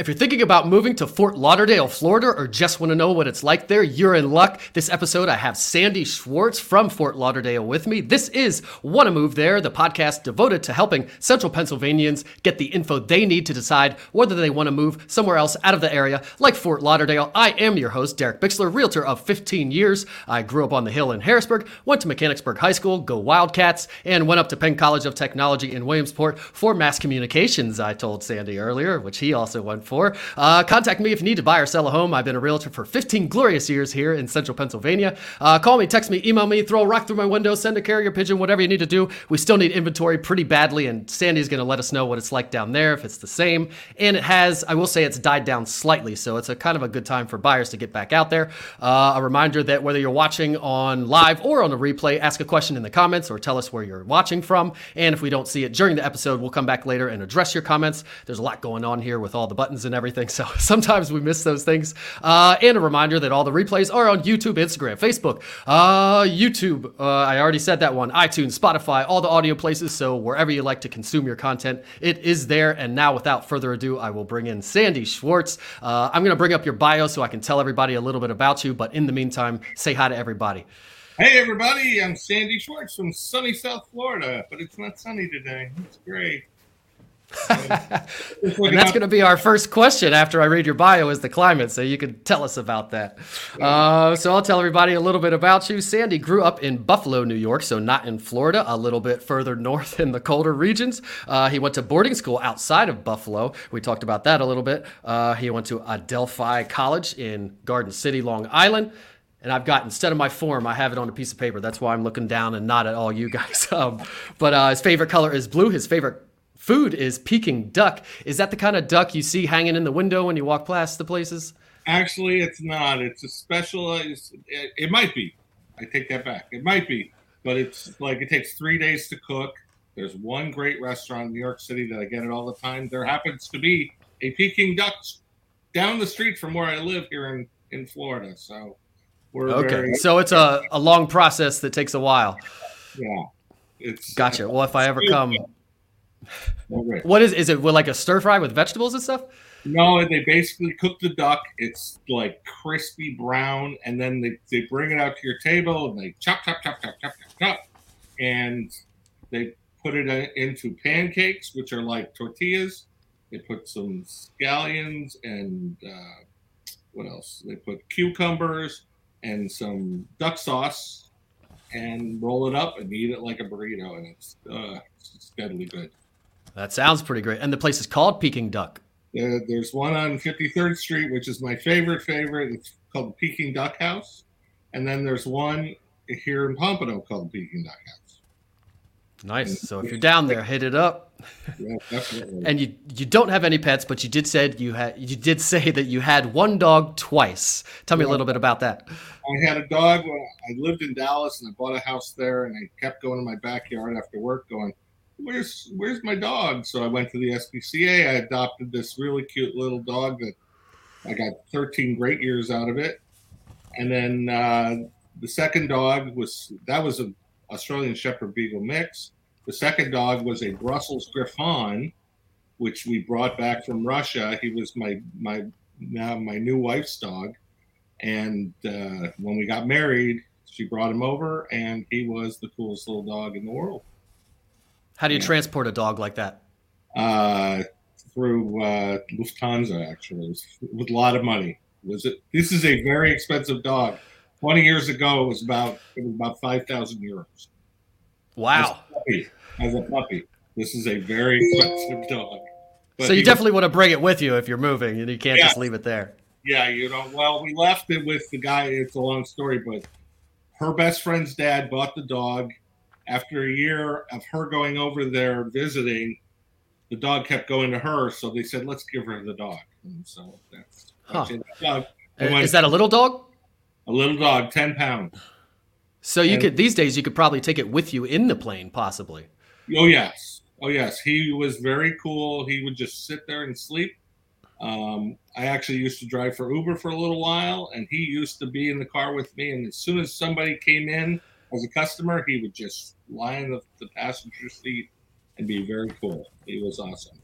If you're thinking about moving to Fort Lauderdale, Florida, or just want to know what it's like there, you're in luck. This episode, I have Sandy Schwartz from Fort Lauderdale with me. This is Wanna Move There, the podcast devoted to helping central Pennsylvanians get the info they need to decide whether they want to move somewhere else out of the area, like Fort Lauderdale. I am your host, Derek Bixler, realtor of 15 years. I grew up on the Hill in Harrisburg, went to Mechanicsburg High School, go Wildcats, and went up to Penn College of Technology in Williamsport for mass communications, I told Sandy earlier, which he also went for. Uh, contact me if you need to buy or sell a home. I've been a realtor for 15 glorious years here in central Pennsylvania. Uh, call me, text me, email me, throw a rock through my window, send a carrier pigeon, whatever you need to do. We still need inventory pretty badly, and Sandy's going to let us know what it's like down there, if it's the same. And it has, I will say, it's died down slightly, so it's a kind of a good time for buyers to get back out there. Uh, a reminder that whether you're watching on live or on a replay, ask a question in the comments or tell us where you're watching from. And if we don't see it during the episode, we'll come back later and address your comments. There's a lot going on here with all the buttons and everything, so sometimes we miss those things. Uh, and a reminder that all the replays are on YouTube, Instagram, Facebook, uh, YouTube. Uh, I already said that one. iTunes, Spotify, all the audio places. So wherever you like to consume your content, it is there. And now, without further ado, I will bring in Sandy Schwartz. Uh, I'm going to bring up your bio so I can tell everybody a little bit about you. But in the meantime, say hi to everybody. Hey everybody, I'm Sandy Schwartz from sunny South Florida, but it's not sunny today. It's great. and that's going to be our first question after I read your bio is the climate, so you can tell us about that. Uh, so I'll tell everybody a little bit about you. Sandy grew up in Buffalo, New York, so not in Florida, a little bit further north in the colder regions. Uh, he went to boarding school outside of Buffalo. We talked about that a little bit. Uh, he went to Adelphi College in Garden City, Long Island and I've got instead of my form, I have it on a piece of paper. That's why I'm looking down and not at all you guys. Um, but uh, his favorite color is blue. His favorite food is Peking duck. Is that the kind of duck you see hanging in the window when you walk past the places? Actually, it's not. It's a specialized. It, it might be. I take that back. It might be, but it's like it takes three days to cook. There's one great restaurant in New York City that I get it all the time. There happens to be a Peking duck down the street from where I live here in in Florida. So we're okay. Very, so it's a, a long process that takes a while. Yeah. It's gotcha. Well, if I ever come, what is is it? With Like a stir fry with vegetables and stuff? No, they basically cook the duck. It's like crispy brown, and then they, they bring it out to your table and they chop, chop, chop, chop, chop, chop, chop, and they put it into pancakes, which are like tortillas. They put some scallions and uh, what else? They put cucumbers and some duck sauce and roll it up and eat it like a burrito, and it's uh, it's deadly good. That sounds pretty great. And the place is called Peking Duck. there's one on 53rd Street, which is my favorite favorite. It's called the Peking Duck House, and then there's one here in Pompano called the Peking Duck House. Nice. So if you're down there, hit it up. Yeah, definitely. and you you don't have any pets, but you did said you had you did say that you had one dog twice. Tell me yeah. a little bit about that. I had a dog when I lived in Dallas and I bought a house there and I kept going to my backyard after work going, Where's where's my dog? So I went to the SPCA. I adopted this really cute little dog that I got 13 great years out of it. And then uh, the second dog was that was a Australian Shepherd Beagle mix. The second dog was a Brussels Griffon, which we brought back from Russia. He was my my now my new wife's dog, and uh, when we got married, she brought him over, and he was the coolest little dog in the world. How do you yeah. transport a dog like that? Uh, through uh, Lufthansa, actually, with a lot of money. Was it? This is a very expensive dog. 20 years ago, it was about it was about 5,000 euros. Wow. As a, puppy, as a puppy. This is a very expensive dog. But so you definitely want to bring it with you if you're moving, and you can't yeah. just leave it there. Yeah, you know. Well, we left it with the guy. It's a long story, but her best friend's dad bought the dog. After a year of her going over there visiting, the dog kept going to her. So they said, "Let's give her the dog." And so that's huh. dog. Is that a little dog? A little dog, ten pounds. So you and, could these days you could probably take it with you in the plane, possibly. Oh yes, oh yes. He was very cool. He would just sit there and sleep. Um, I actually used to drive for Uber for a little while, and he used to be in the car with me. And as soon as somebody came in as a customer, he would just lie in the, the passenger seat and be very cool. He was awesome.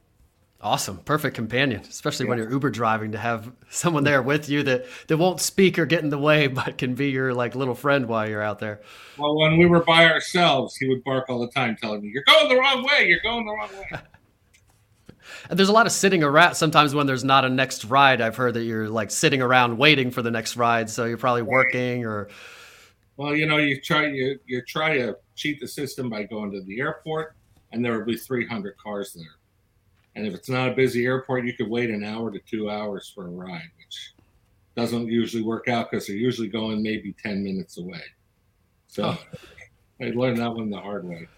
Awesome. Perfect companion, especially yeah. when you're Uber driving to have someone there with you that, that won't speak or get in the way, but can be your like little friend while you're out there. Well, when we were by ourselves, he would bark all the time, telling me, You're going the wrong way. You're going the wrong way. and there's a lot of sitting around. Sometimes when there's not a next ride, I've heard that you're like sitting around waiting for the next ride. So you're probably working or. Well, you know, you try you you try to cheat the system by going to the airport, and there will be 300 cars there and if it's not a busy airport, you could wait an hour to two hours for a ride, which doesn't usually work out because they're usually going maybe 10 minutes away. So oh. I learned that one the hard way.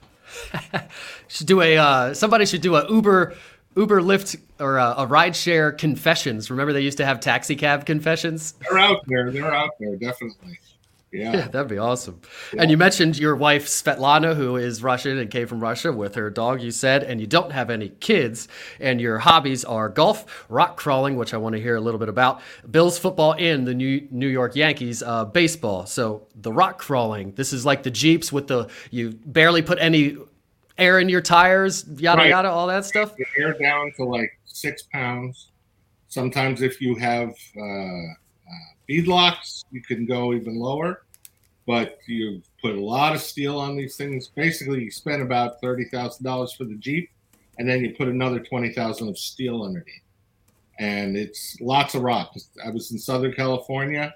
should do a uh, somebody should do a Uber Uber Lyft or a, a ride share confessions. Remember they used to have taxi cab confessions? They're out there. They're out there, definitely. Yeah. yeah. that'd be awesome. Yeah. And you mentioned your wife Svetlana, who is Russian and came from Russia with her dog. You said, and you don't have any kids, and your hobbies are golf, rock crawling, which I want to hear a little bit about, Bills football, and the New New York Yankees uh, baseball. So the rock crawling, this is like the jeeps with the you barely put any air in your tires, yada right. yada, all that stuff. The air down to like six pounds. Sometimes if you have. Uh, Beadlocks, you can go even lower, but you put a lot of steel on these things. Basically, you spend about thirty thousand dollars for the Jeep, and then you put another twenty thousand of steel underneath. And it's lots of rock. I was in Southern California,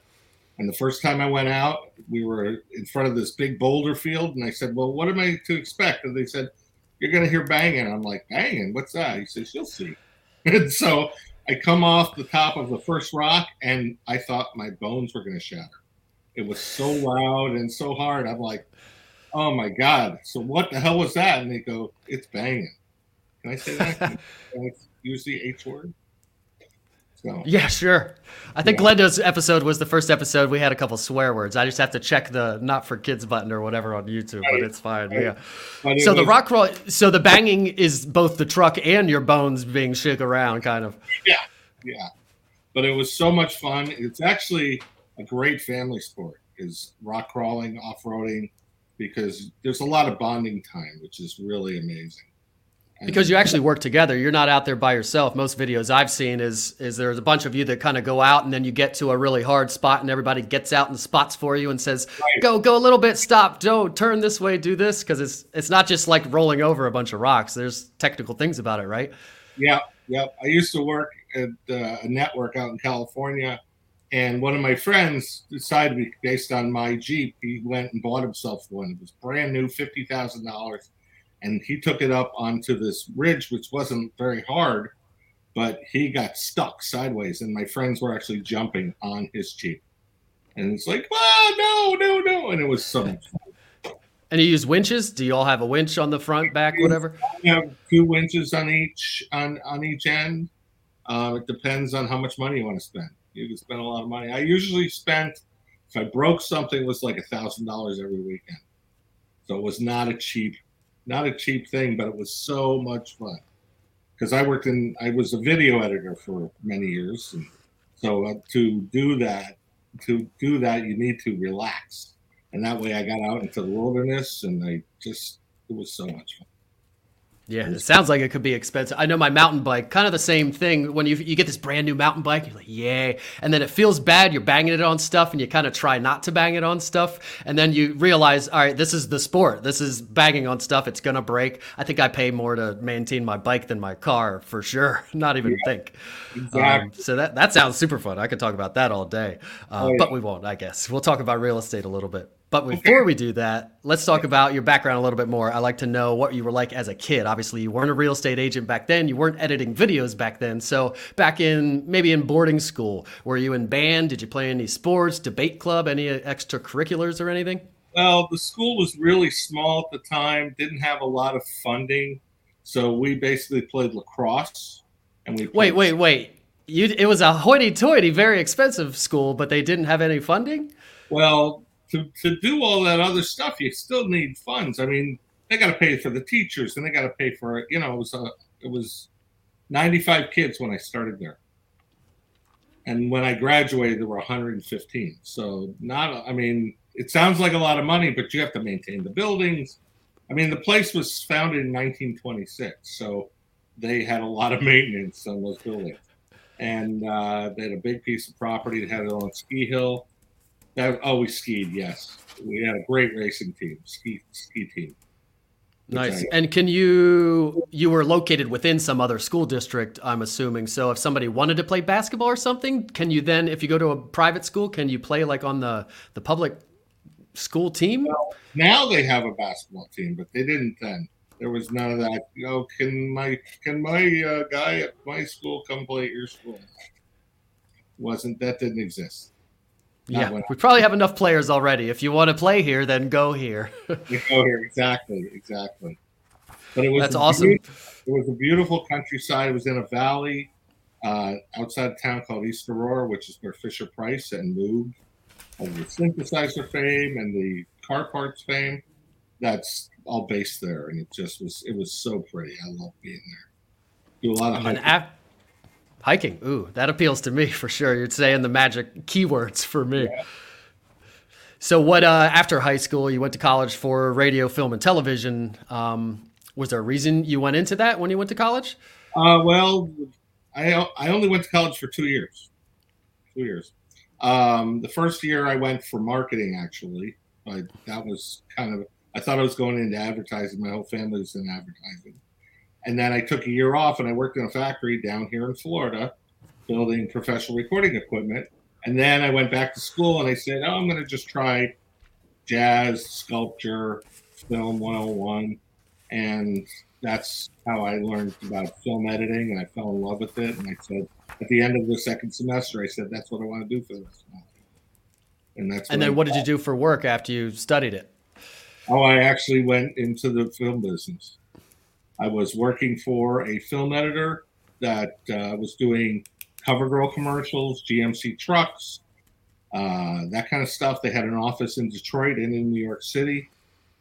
and the first time I went out, we were in front of this big boulder field, and I said, "Well, what am I to expect?" And they said, "You're going to hear banging." I'm like, "Banging? What's that?" He says, "You'll see." and so I come off the top of the first rock and I thought my bones were going to shatter. It was so loud and so hard. I'm like, oh my God. So what the hell was that? And they go, it's banging. Can I say that? Can I use the H word? So, yeah, sure. I think yeah. Glenda's episode was the first episode we had a couple swear words. I just have to check the not for kids button or whatever on YouTube, right. but it's fine. Right. Yeah. But so the rock crawl, so the banging is both the truck and your bones being shook around, kind of. Yeah, yeah. But it was so much fun. It's actually a great family sport. Is rock crawling, off roading, because there's a lot of bonding time, which is really amazing because you actually work together. You're not out there by yourself. Most videos i've seen is is there's a bunch of you that kind of go out and then you get to a really hard spot and everybody gets out and spots for you and says right. go go a little bit stop don't turn this way do this. Because it's it's not just like rolling over a bunch of rocks. There's technical things about it right? Yeah yeah. I used to work at uh, a network out in california and one of my friends decided to be based on my jeep he went and bought himself one. It was brand new $50000 and he took it up onto this ridge, which wasn't very hard, but he got stuck sideways, and my friends were actually jumping on his Jeep. And it's like, oh, no, no, no. And it was so much fun. And you use winches? Do you all have a winch on the front, back, whatever? We have two winches on each on on each end. Uh, it depends on how much money you want to spend. You can spend a lot of money. I usually spent if I broke something, it was like a thousand dollars every weekend. So it was not a cheap not a cheap thing, but it was so much fun because I worked in I was a video editor for many years, and so uh, to do that, to do that, you need to relax, and that way I got out into the wilderness, and I just it was so much fun. Yeah, it sounds like it could be expensive. I know my mountain bike, kind of the same thing. When you you get this brand new mountain bike, you're like, yay. And then it feels bad. You're banging it on stuff and you kind of try not to bang it on stuff. And then you realize, all right, this is the sport. This is banging on stuff. It's going to break. I think I pay more to maintain my bike than my car for sure. Not even yeah, think. Exactly. Um, so that, that sounds super fun. I could talk about that all day, uh, oh, yeah. but we won't, I guess. We'll talk about real estate a little bit. But before we do that, let's talk about your background a little bit more. I like to know what you were like as a kid. Obviously, you weren't a real estate agent back then. You weren't editing videos back then. So, back in maybe in boarding school, were you in band? Did you play any sports, debate club, any extracurriculars or anything? Well, the school was really small at the time, didn't have a lot of funding. So, we basically played lacrosse. And we Wait, wait, wait. You, it was a hoity-toity, very expensive school, but they didn't have any funding. Well, to, to do all that other stuff, you still need funds. I mean, they got to pay for the teachers and they got to pay for it. you know it was a, it was 95 kids when I started there, and when I graduated there were 115. So not I mean it sounds like a lot of money, but you have to maintain the buildings. I mean the place was founded in 1926, so they had a lot of maintenance on those buildings, and uh, they had a big piece of property that had it on ski hill. Oh, we skied. Yes, we had a great racing team, ski ski team. Nice. And can you you were located within some other school district, I'm assuming. So if somebody wanted to play basketball or something, can you then if you go to a private school, can you play like on the the public school team? Well, now they have a basketball team, but they didn't then. There was none of that. You know, can my can my uh, guy at my school come play at your school? Wasn't that didn't exist? Yeah, we probably have enough players already. If you want to play here, then go here. go here, exactly, exactly. But it was that's awesome. It was a beautiful countryside. It was in a valley uh, outside a town called East Aurora, which is where Fisher Price and Moog, and the synthesizer fame and the car parts fame. That's all based there, and it just was. It was so pretty. I love being there. Do a lot of hiking. Ooh, that appeals to me for sure. You're saying the magic keywords for me. Yeah. So, what uh, after high school, you went to college for radio, film, and television. Um, was there a reason you went into that when you went to college? Uh, well, I I only went to college for two years. Two years. Um, the first year I went for marketing, actually, but that was kind of I thought I was going into advertising. My whole family was in advertising. And then I took a year off and I worked in a factory down here in Florida building professional recording equipment. And then I went back to school and I said, oh, I'm going to just try jazz, sculpture, film 101. And that's how I learned about film editing and I fell in love with it. And I said, at the end of the second semester, I said, that's what I want to do for the rest of my life. And that's and then I what did you do for work after you studied it? Oh, I actually went into the film business. I was working for a film editor that uh, was doing CoverGirl commercials, GMC trucks, uh, that kind of stuff. They had an office in Detroit and in New York City.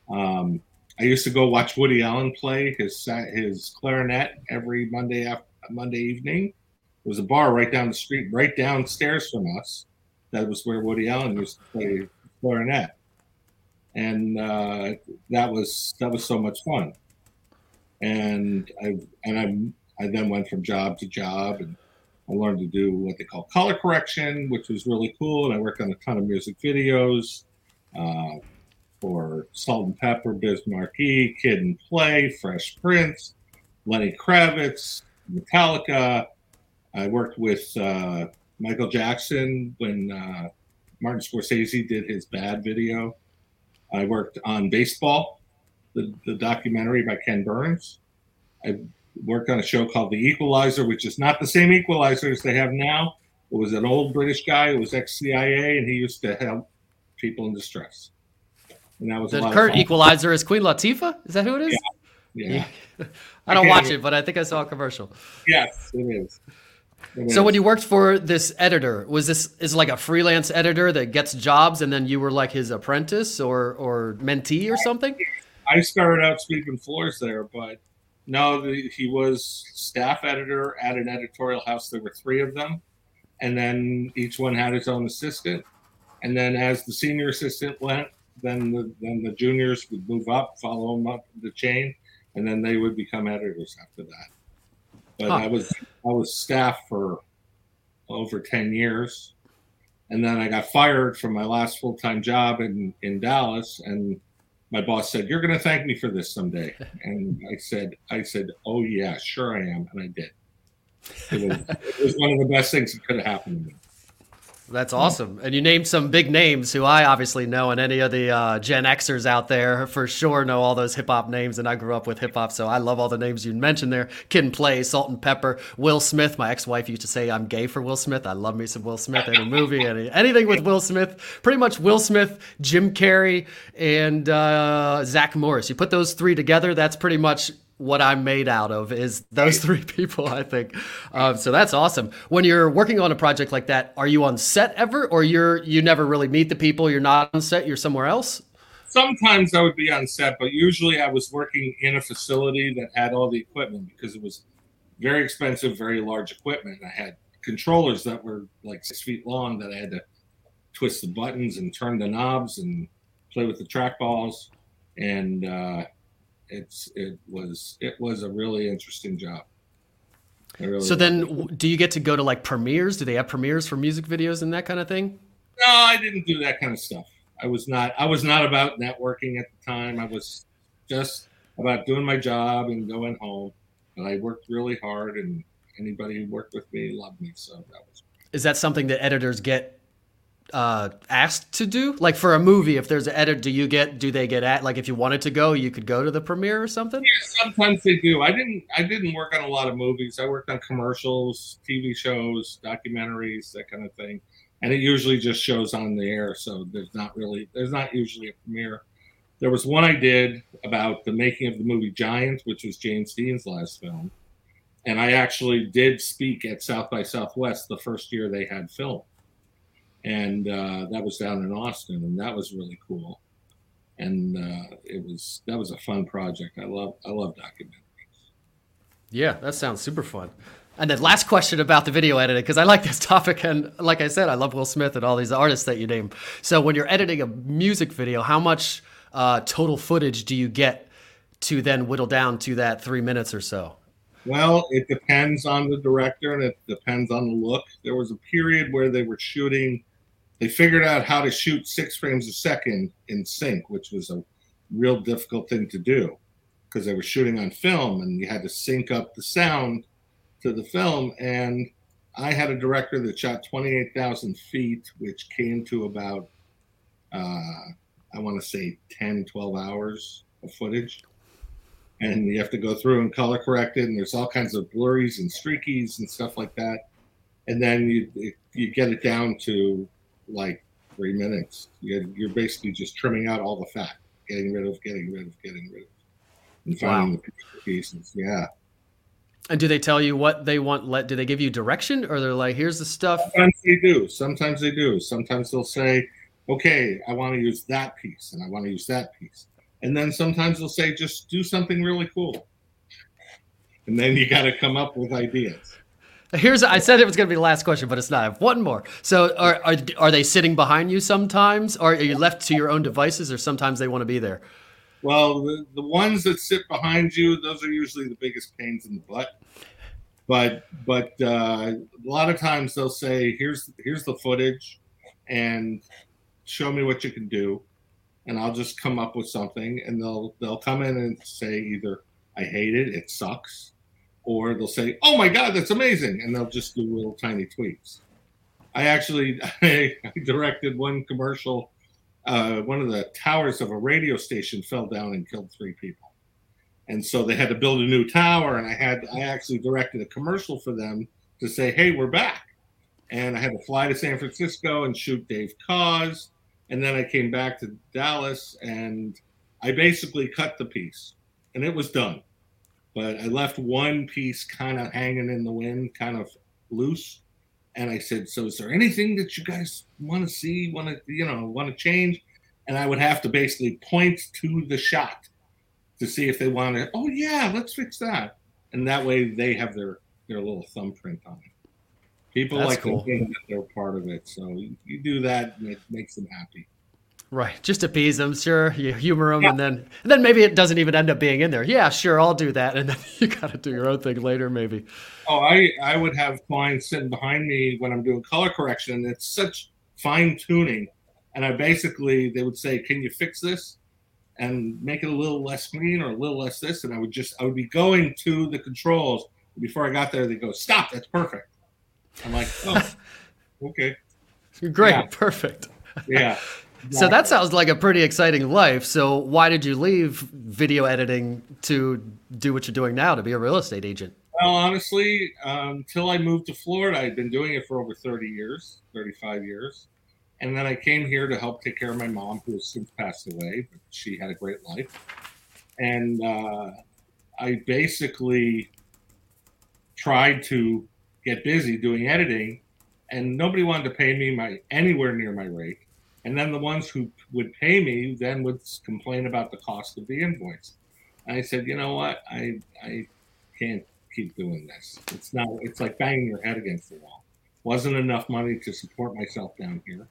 Um, I used to go watch Woody Allen play his his clarinet every Monday after Monday evening. There was a bar right down the street, right downstairs from us. That was where Woody Allen used to play clarinet, and uh, that was that was so much fun and I and I I then went from job to job and I learned to do what they call color correction, which was really cool. And I worked on a ton of music videos uh, for Salt-N-Pepa, Biz Markie, Kid and Play, Fresh Prince, Lenny Kravitz, Metallica. I worked with uh, Michael Jackson when uh, Martin Scorsese did his Bad video. I worked on baseball the, the documentary by Ken Burns. I worked on a show called The Equalizer, which is not the same Equalizer as they have now. It was an old British guy who was ex CIA, and he used to help people in distress. And that was the current Equalizer is Queen Latifah. Is that who it is? Yeah. yeah. I don't watch it, but I think I saw a commercial. Yes, it is. It so is. when you worked for this editor, was this is like a freelance editor that gets jobs, and then you were like his apprentice or or mentee or something? I started out sweeping floors there, but no, the, he was staff editor at an editorial house. There were three of them, and then each one had its own assistant. And then as the senior assistant went, then the, then the juniors would move up, follow them up the chain, and then they would become editors after that. But huh. I was I was staff for over ten years, and then I got fired from my last full time job in in Dallas, and my boss said, "You're going to thank me for this someday," and I said, "I said, oh yeah, sure I am," and I did. It was, it was one of the best things that could have happened to me. That's awesome. And you named some big names who I obviously know, and any of the uh, Gen Xers out there for sure know all those hip hop names. And I grew up with hip hop, so I love all the names you mentioned there. Kid and Play, Salt-N-Pepa, Will Smith. My ex wife used to say I'm gay for Will Smith. I love me some Will Smith. Any movie, any, anything with Will Smith. Pretty much Will Smith, Jim Carrey, and uh, Zach Morris. You put those three together, that's pretty much what I'm made out of is those three people, I think. Um, so that's awesome. When you're working on a project like that, are you on set ever, or you're you never really meet the people? You're not on set. You're somewhere else. Sometimes I would be on set, but usually I was working in a facility that had all the equipment because it was very expensive, very large equipment. I had controllers that were like six feet long that I had to twist the buttons and turn the knobs and play with the trackballs and. Uh, it's it was it was a really interesting job. Really so then, do you get to go to like premieres? Do they have premieres for music videos and that kind of thing? No, I didn't do that kind of stuff. I was not. I was not about networking at the time. I was just about doing my job and going home. And I worked really hard, and anybody who worked with me loved me. So that was. Is that something that editors get uh, asked to do? Like for a movie, if there's an edit, do you get? Do they get at? Like if you wanted to go, you could go to the premiere or something. Yeah, sometimes they do. I didn't. I didn't work on a lot of movies. I worked on commercials, TV shows, documentaries, that kind of thing. And it usually just shows on the air, so there's not really there's not usually a premiere. There was one I did about the making of the movie Giant, which was James Dean's last film. And I actually did speak at South by Southwest the first year they had film and uh, that was down in Austin, and that was really cool. And uh, it was that was a fun project. I love I love documentaries. Yeah, that sounds super fun. And then last question about the video editing because I like this topic, and like I said, I love Will Smith and all these artists that you name. So when you're editing a music video, how much uh, total footage do you get to then whittle down to that three minutes or so? Well, it depends on the director and it depends on the look. There was a period where they were shooting they figured out how to shoot six frames a second in sync, which was a real difficult thing to do because they were shooting on film and you had to sync up the sound to the film. And I had a director that shot 28,000 feet, which came to about, uh, I want to say 10, 12 hours of footage. And you have to go through and color correct it. And there's all kinds of blurries and streakies and stuff like that. And then you, you get it down to like three minutes. You're, basically just trimming out all the fat, getting rid of, getting rid of, getting rid of, and finding wow. the pieces. Yeah. And do they tell you what they want? Let do they give you direction, or they're like, "Here's the stuff." Sometimes they do. Sometimes they do. Sometimes they'll say, "Okay, I want to use that piece, and I want to use that piece," and then sometimes they'll say, "Just do something really cool," and then you got to come up with ideas. Here's I said it was going to be the last question, but it's not. I have one more. So, are, are are they sitting behind you sometimes, or are you left to your own devices, or sometimes they want to be there? Well, the, the ones that sit behind you, those are usually the biggest pains in the butt. But but uh, a lot of times they'll say, "Here's here's the footage, and show me what you can do," and I'll just come up with something, and they'll they'll come in and say either, "I hate it, it sucks," or they'll say, "Oh my God, that's amazing," and they'll just do little tiny tweaks. I actually I directed one commercial. Uh, one of the towers of a radio station fell down and killed three people, and so they had to build a new tower. And I had I actually directed a commercial for them to say, "Hey, we're back," and I had to fly to San Francisco and shoot Dave Koz, and then I came back to Dallas and I basically cut the piece, and it was done but I left one piece kind of hanging in the wind, kind of loose. And I said, "So, is there anything that you guys want to see? Want to, you know, want to change?" And I would have to basically point to the shot to see if they want to. Oh yeah, let's fix that. And that way, they have their their little thumbprint on it. People That's like cool. to think that they're part of it, so you, you do that, and it makes them happy. Right, just appease them, sure. You humor them, yeah. and then and then maybe it doesn't even end up being in there. Yeah, sure, I'll do that, and then you got to do your own thing later, maybe. Oh, I I would have clients sitting behind me when I'm doing color correction. It's such fine tuning, and I basically they would say, "Can you fix this?" and make it a little less green or a little less this, and I would just I would be going to the controls before I got there. They go, "Stop, that's perfect." I'm like, "Oh, okay, great, yeah. perfect." Yeah. So that sounds like a pretty exciting life. So why did you leave video editing to do what you're doing now to be a real estate agent? Well, honestly, um, until I moved to Florida, I'd been doing it for over 30 years, 35 years. And then I came here to help take care of my mom, who has since passed away, but she had a great life. And uh, I basically tried to get busy doing editing, and nobody wanted to pay me my anywhere near my rate. And then the ones who would pay me then would complain about the cost of the invoice. And I said, you know what? I I can't keep doing this. It's not. It's like banging your head against the wall. Wasn't enough money to support myself down here.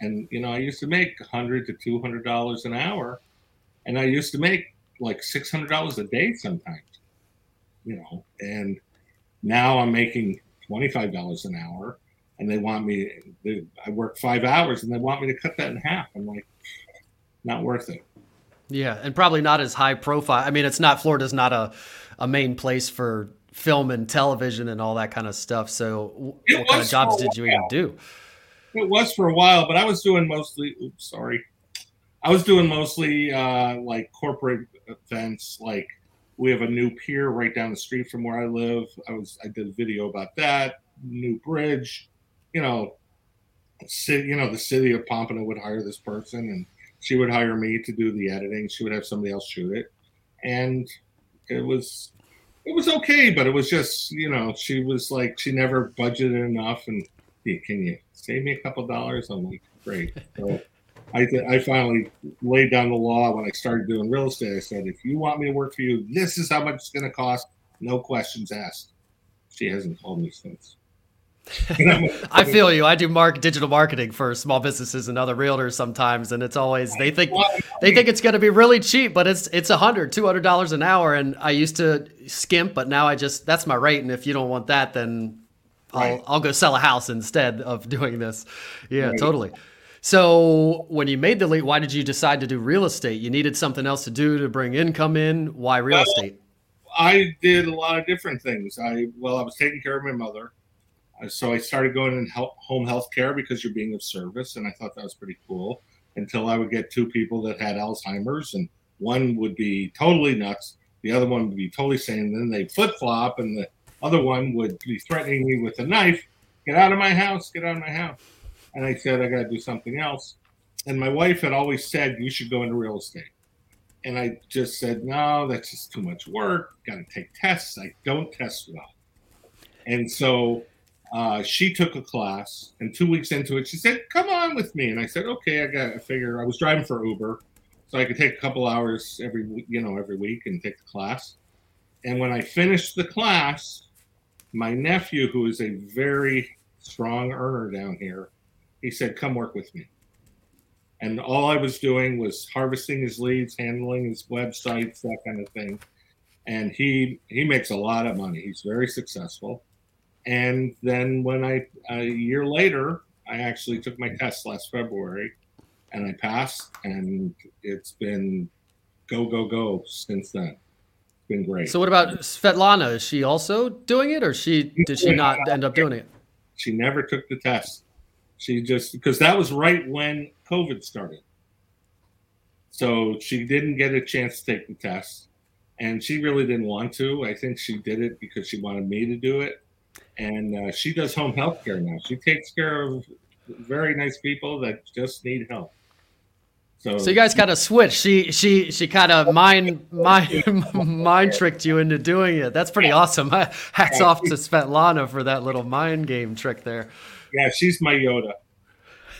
And you know, I used to make hundred to two hundred dollars an hour, and I used to make like six hundred dollars a day sometimes. You know, and Now I'm making $25 an hour and they want me, they, I work five hours and they want me to cut that in half. I'm like, not worth it. Yeah. And probably not as high profile. I mean, it's not, Florida's not a, a main place for film and television and all that kind of stuff. So It what kind of jobs did you even do? It was for a while, but I was doing mostly. Oops, sorry. I was doing mostly uh, like corporate events. Like we have a new pier right down the street from where I live. I was I did a video about that new bridge. You know, city. You know, the city of Pompano would hire this person, and she would hire me to do the editing. She would have somebody else shoot it, and it was it was okay, but it was just you know she was like she never budgeted enough and "Hey, can you save me a couple dollars? I'm like, great. So I, th- I finally laid down the law when I started doing real estate. I said, if you want me to work for you, this is how much it's going to cost. No questions asked. She hasn't called me since. I feel you. I do mark digital marketing for small businesses and other realtors sometimes, and it's always they think they think it's going to be really cheap, but it's it's a hundred, two hundred dollars an hour. And I used to skimp, but now I just that's my rate. And if you don't want that, then I'll Right. I'll go sell a house instead of doing this. Yeah, Right. totally. So when you made the leap, why did you decide to do real estate? You needed something else to do to bring income in. Why real Well, estate? I did a lot of different things. I well, I was taking care of my mother, Uh, so I started going in help, home health care because you're being of service, and I thought that was pretty cool. Until I would get two people that had Alzheimer's, and one would be totally nuts, the other one would be totally sane. Then they flip flop, and the other one would be threatening me with a knife. Get out of my house! Get out of my house! And I said I got to do something else. And my wife had always said you should go into real estate. And I just said, no, that's just too much work. Got to take tests. I don't test well. And so uh, she took a class, and two weeks into it, she said, come on with me. And I said, okay, I got to figure. I was driving for Uber, so I could take a couple hours every, you know, every week and take the class. And when I finished the class, my nephew, who is a very strong earner down here, he said, come work with me and all I was doing was harvesting his leads, handling his websites, that kind of thing. And he he makes a lot of money. He's very successful. And then when I a year later, I actually took my test last February, and I passed, and it's been go go go since then. It's been great. So what about Svetlana? Is she also doing it, or she did she not end up doing it? She never took the test. She just because that was right when COVID started. So she didn't get a chance to take the test. And she really didn't want to. I think she did it because she wanted me to do it. And uh, she does home health care now. She takes care of very nice people that just need help. So, So you guys kind of switched. She she she kind of mind mind mind tricked you into doing it. That's pretty awesome. Hats off to Svetlana for that little mind game trick there. yeah, she's my Yoda.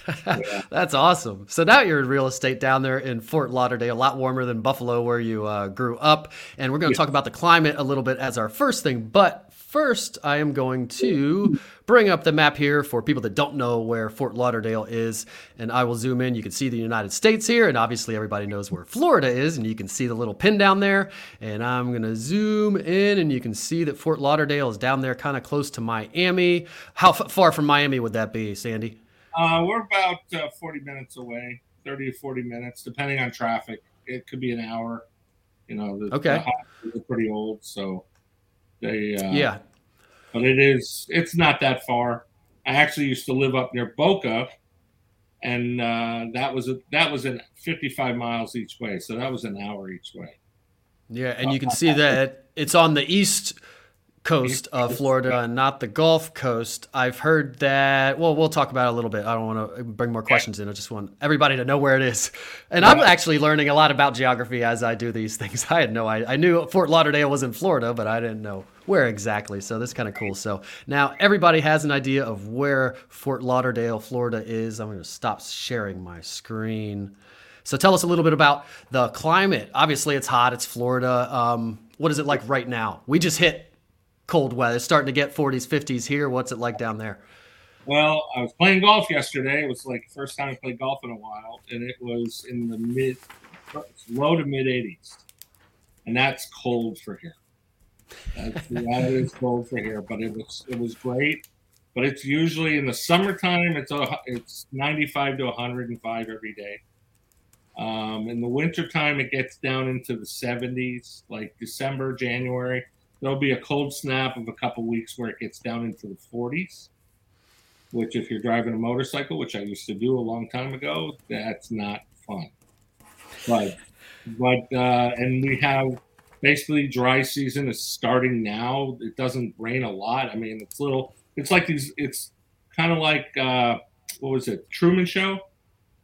That's awesome. So now you're in real estate down there in Fort Lauderdale, a lot warmer than Buffalo, where you uh, grew up. And we're going to Yeah. talk about the climate a little bit as our first thing. But first, I am going to bring up the map here for people that don't know where Fort Lauderdale is. And I will zoom in. You can see the United States here. And obviously, everybody knows where Florida is. And you can see the little pin down there. And I'm going to zoom in, and you can see that Fort Lauderdale is down there, kind of close to Miami. How f- far from Miami would that be, Sandy? Uh, we're about uh, 40 minutes away, 30 to 40 minutes, depending on traffic. It could be an hour. You know, the, Okay. the pretty old, so they. Uh, Yeah. But it is. It's not that far. I actually used to live up near Boca, and uh, that was a, that was in 55 miles each way, so that was an hour each way. Yeah, and you can see that it's on the east coast of Florida and not the Gulf Coast. I've heard that. Well, we'll talk about it a little bit. I don't want to bring more questions in. I just want everybody to know where it is. And I'm actually learning a lot about geography as I do these things. I had no idea. I knew Fort Lauderdale was in Florida, but I didn't know where exactly. So this is kind of cool. So now everybody has an idea of where Fort Lauderdale, Florida is. I'm going to stop sharing my screen. So tell us a little bit about the climate. Obviously, it's hot. It's Florida. Um, what is it like right now? We just hit cold weather. It's starting to get 40s, 50s here. What's it like down there? Well, I was playing golf yesterday. It was like the first time I played golf in a while, and it was in the mid, low to mid 80s, and that's cold for here. That's, that is cold for here, but it was it was great. But it's usually in the summertime. It's a, it's 95 to 105 every day. Um, in the wintertime, it gets down into the 70s, like December, January. There'll be a cold snap of a couple weeks where it gets down into the 40s. Which, if you're driving a motorcycle, which I used to do a long time ago, that's not fun. But but uh, and we have basically dry season is starting now. It doesn't rain a lot. I mean, it's little. It's like these. It's kind of like uh, what was it? Truman Show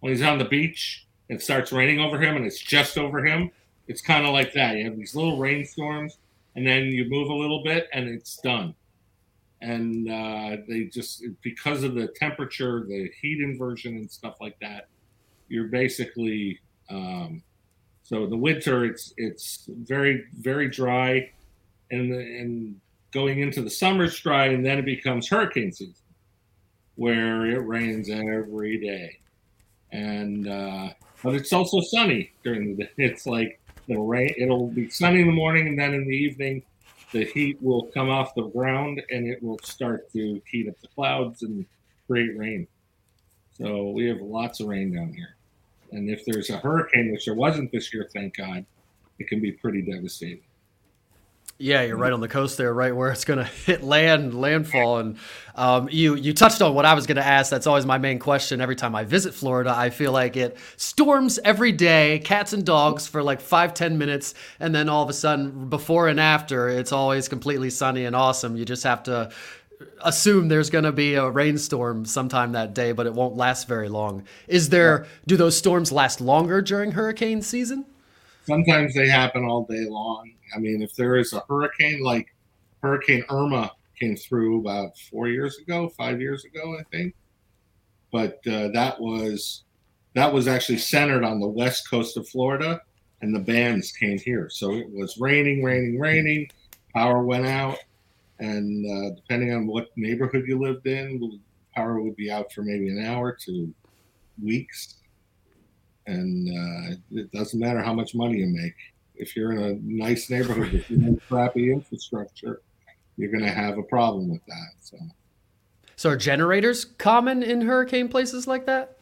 when he's on the beach. It starts raining over him, and it's just over him. It's kind of like that. You have these little rainstorms, and then you move a little bit, and it's done. And uh, they just because of the temperature, the heat inversion, and stuff like that, you're basically um, so the winter, it's it's very very dry, and and going into the summer, it's dry, and then it becomes hurricane season, where it rains every day, and uh, but it's also sunny during the day. It's like it'll rain. It'll be sunny in the morning, and then in the evening, the heat will come off the ground, and it will start to heat up the clouds and create rain. So we have lots of rain down here. And if there's a hurricane, which there wasn't this year, thank God, it can be pretty devastating. Yeah, you're right on the coast there, right where it's going to hit land, landfall, and um, you you touched on what I was going to ask. That's always my main question every time I visit Florida. I feel like it storms every day, cats and dogs for like five ten minutes, and then all of a sudden, before and after, it's always completely sunny and awesome. You just have to assume there's going to be a rainstorm sometime that day, but it won't last very long. Is there? Do those storms last longer during hurricane season? Sometimes they happen all day long. I mean, if there is a hurricane like Hurricane Irma came through about four years ago, five years ago, I think, but uh, that was that was actually centered on the west coast of Florida, and the bands came here. So it was raining, raining, raining. Power went out and uh, depending on what neighborhood you lived in, power would be out for maybe an hour to weeks. And uh, it doesn't matter how much money you make. If you're in a nice neighborhood with no crappy infrastructure, you're going to have a problem with that. So. so, are generators common in hurricane places like that?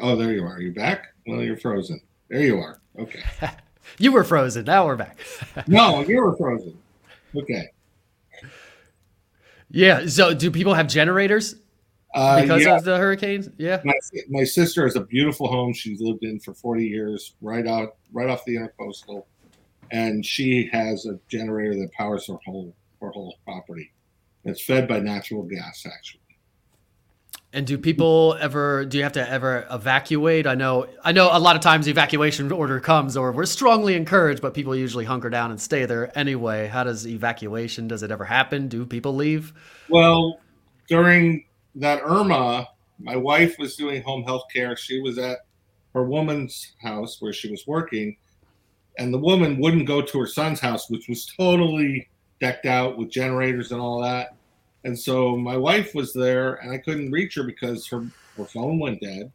Oh, there you are. Are you back? Well, you're frozen. There you are. Okay. you were frozen. Now we're back. no, you were frozen. Okay. Yeah. So, do people have generators uh, because yeah. of the hurricanes? Yeah. My, my sister has a beautiful home she's lived in for 40 years, right out, right off the intercoastal, and she has a generator that powers her whole her whole property. It's fed by natural gas, actually. And do people ever? Do you have to ever evacuate? I know. I know. A lot of times, evacuation order comes, or we're strongly encouraged, but people usually hunker down and stay there anyway. How does evacuation? Does it ever happen? Do people leave? Well, during that Irma, my wife was doing home health care. She was at her woman's house where she was working, and the woman wouldn't go to her son's house, which was totally decked out with generators and all that. And so my wife was there, and I couldn't reach her because her her phone went dead.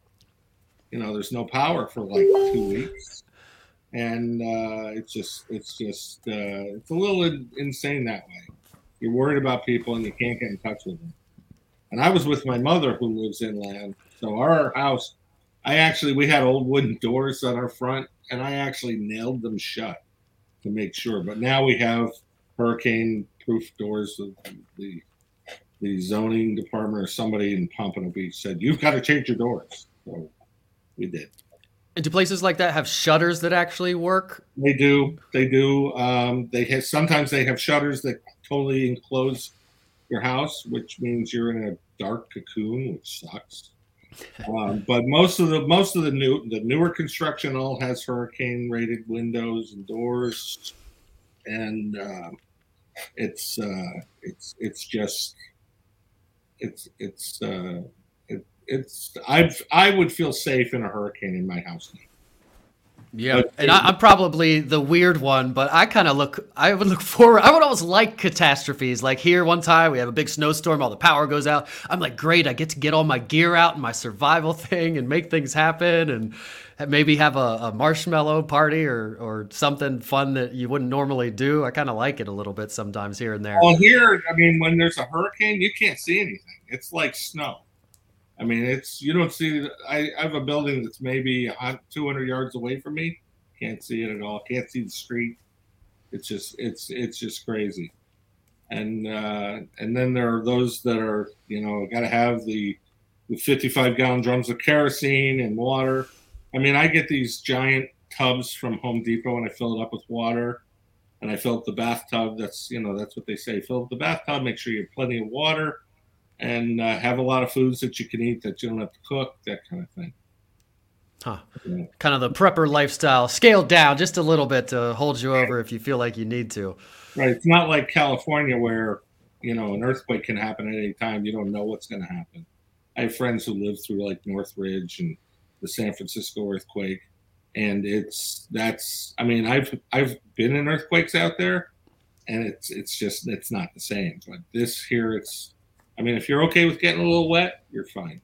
You know, there's no power for like two weeks, and uh, it's just it's just uh, it's a little in, insane that way. You're worried about people, and you can't get in touch with them. And I was with my mother, who lives inland, so our house. I actually we had old wooden doors on our front, and I actually nailed them shut to make sure. But now we have hurricane proof doors. The the zoning department or somebody in Pompano Beach said, "You've got to change your doors." So we did. And do places like that have shutters that actually work? They do. They do. Um, they have sometimes they have shutters that totally enclose your house, which means you're in a dark cocoon, which sucks. Um, but most of the most of the new the newer construction all has hurricane rated windows and doors, and uh, it's uh, it's it's just it's it's uh, it, it's I've I would feel safe in a hurricane in my house. Yeah, and I, am probably the weird one, but I kind of look. I would look forward. I would always like catastrophes. Like here, one time we have a big snowstorm, all the power goes out. I'm like, great! I get to get all my gear out and my survival thing and make things happen, and maybe have a, a marshmallow party or or something fun that you wouldn't normally do. I kind of like it a little bit sometimes here and there. Well, here, I mean, when there's a hurricane, you can't see anything. It's like snow. I mean, it's you don't see. I, I have a building that's maybe 200 yards away from me. Can't see it at all. Can't see the street. It's just it's it's just crazy. And uh, and then there are those that are you know got to have the the 55 gallon drums of kerosene and water. I mean, I get these giant tubs from Home Depot and I fill it up with water and I fill up the bathtub. That's you know that's what they say. Fill up the bathtub. Make sure you have plenty of water and uh, have a lot of foods that you can eat that you don't have to cook, that kind of thing. Huh. Yeah. Kind of the prepper lifestyle, scaled down just a little bit to hold you over if you feel like you need to. Right. It's not like California where, you know, an earthquake can happen at any time. You don't know what's going to happen. I have friends who live through like Northridge and the San Francisco earthquake. And it's that's I mean, I've I've been in earthquakes out there and it's it's just it's not the same. But this here it's I mean, if you're okay with getting a little wet, you're fine.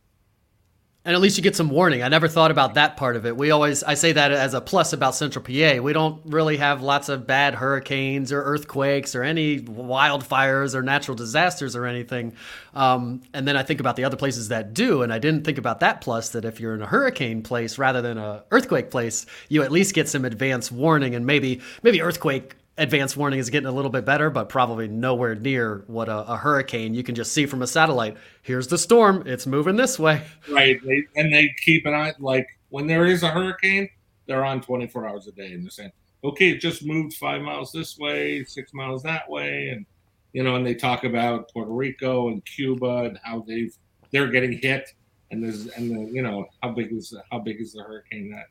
And at least you get some warning. I never thought about that part of it. We always, I say that as a plus about Central PA. We don't really have lots of bad hurricanes or earthquakes or any wildfires or natural disasters or anything. Um, and then I think about the other places that do. And I didn't think about that plus that if you're in a hurricane place rather than a earthquake place, you at least get some advance warning and maybe, maybe earthquake advanced warning is getting a little bit better, but probably nowhere near what a, a, hurricane you can just see from a satellite. Here's the storm; it's moving this way. Right, they, and they keep an eye. Like when there is a hurricane, they're on 24 hours a day, and they're saying, "Okay, it just moved five miles this way, six miles that way," and you know, and they talk about Puerto Rico and Cuba and how they've they're getting hit, and there's and the, you know how big is how big is the hurricane that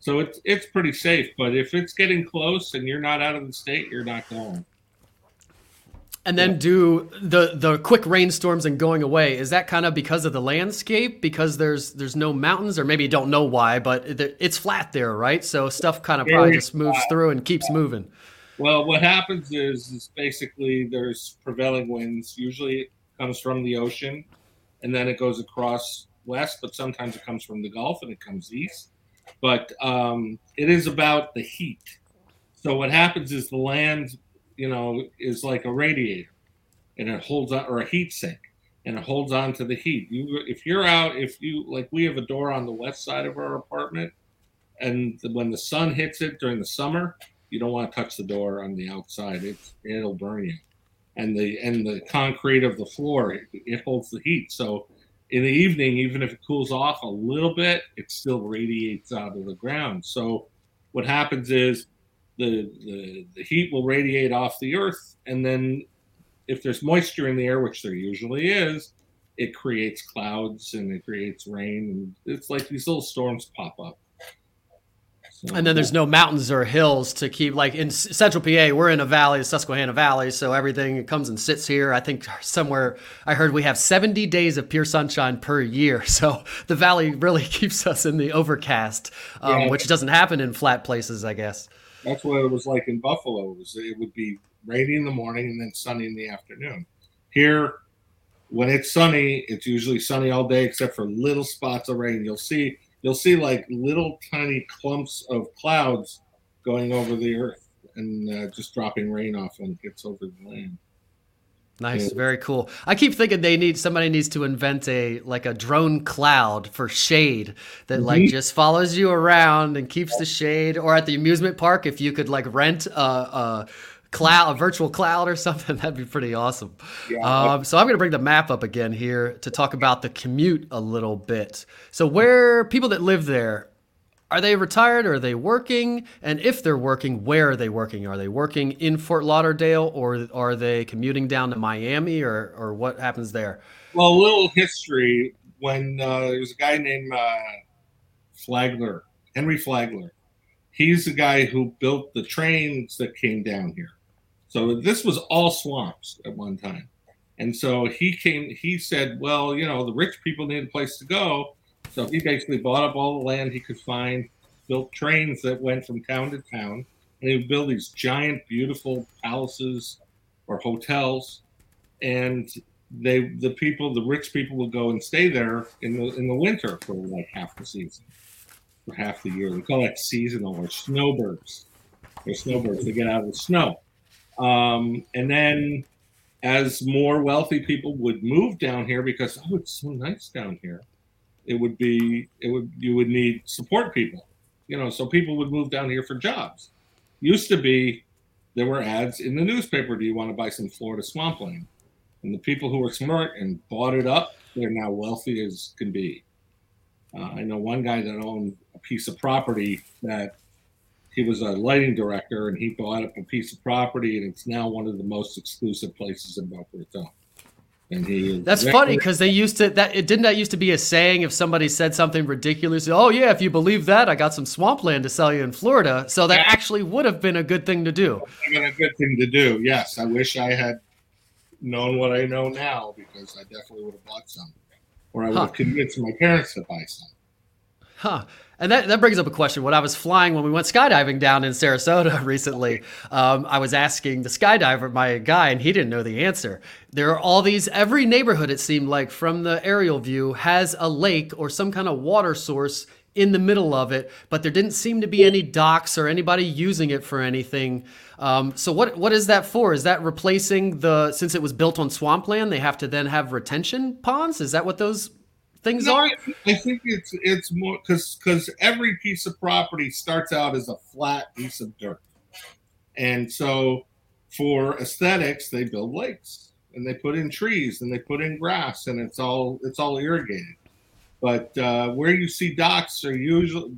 so it's it's pretty safe. But if it's getting close and you're not out of the state, you're not going. And then do the the quick rainstorms and going away. Is that kind of because of the landscape? Because there's there's no mountains, or maybe you don't know why, but it's flat there, right? So stuff kind of probably just moves flat. through and keeps moving. Well, what happens is is basically there's prevailing winds. Usually it comes from the ocean, and then it goes across west, but sometimes it comes from the Gulf and it comes east but um, it is about the heat. So what happens is the land, you know, is like a radiator, and it holds on, or a heat sink, and it holds on to the heat. You, if you're out, if you like, we have a door on the west side of our apartment, and when the sun hits it during the summer, you don't want to touch the door on the outside. It's it'll burn you, and the and the concrete of the floor it, it holds the heat. So in the evening, even if it cools off a little bit, it still radiates out of the ground. So what happens is the, the, the heat will radiate off the earth, and then if there's moisture in the air, which there usually is, it creates clouds and it creates rain, and it's like these little storms pop up. And then there's no mountains or hills to keep like in central PA. We're in a valley, Susquehanna Valley, so everything comes and sits here. I think somewhere I heard we have 70 days of pure sunshine per year, so the valley really keeps us in the overcast, um, yeah. which doesn't happen in flat places, I guess. That's what it was like in Buffalo. It, was, it would be rainy in the morning and then sunny in the afternoon. Here, when it's sunny, it's usually sunny all day except for little spots of rain. You'll see you'll see like little tiny clumps of clouds going over the earth and uh, just dropping rain off when it gets over the land. Nice, yeah. very cool. I keep thinking they need somebody needs to invent a like a drone cloud for shade that mm-hmm. like just follows you around and keeps the shade. Or at the amusement park, if you could like rent a, a cloud, a virtual cloud or something, that'd be pretty awesome. Yeah. Um, so I'm going to bring the map up again here to talk about the commute a little bit. So where people that live there, are they retired or are they working? And if they're working, where are they working? Are they working in Fort Lauderdale or are they commuting down to Miami or, or what happens there? Well, a little history. When uh, there was a guy named uh, Flagler, Henry Flagler, he's the guy who built the trains that came down here. So this was all swamps at one time. And so he came, he said, well, you know, the rich people need a place to go. So he basically bought up all the land he could find. built trains that went from town to town, and he would build these giant, beautiful palaces or hotels, and they the people, the rich people, would go and stay there in the in the winter for like half the season, for half the year. We call that seasonal or snowbirds. They're snowbirds. They get out of the snow, um, and then as more wealthy people would move down here because oh it's so nice down here it would be it would you would need support people you know so people would move down here for jobs. Used to be there were ads in the newspaper do you want to buy some florida swampland and the people who were smart and bought it up they're now wealthy as can be. Uh, i know one guy that owned a piece of property that he was a lighting director and he bought up a piece of property and it's now one of the most exclusive places in Boca Raton. And he is That's funny because they used to that it didn't that used to be a saying if somebody said something ridiculous, oh yeah, if you believe that, I got some swampland to sell you in Florida. So that actually would have been a good thing to do. Been a good thing to do. Yes, I wish I had known what I know now because I definitely would have bought some, or I would huh. have convinced my parents to buy some. Huh. And that, that brings up a question. When I was flying, when we went skydiving down in Sarasota recently, um, I was asking the skydiver, my guy, and he didn't know the answer. There are all these, every neighborhood, it seemed like, from the aerial view, has a lake or some kind of water source in the middle of it, but there didn't seem to be any docks or anybody using it for anything. Um, so what what is that for? Is that replacing the since it was built on swampland, they have to then have retention ponds? Is that what those things no, are? I think it's it's more because because every piece of property starts out as a flat piece of dirt, and so for aesthetics they build lakes and they put in trees and they put in grass and it's all it's all irrigated. But uh, where you see docks are usually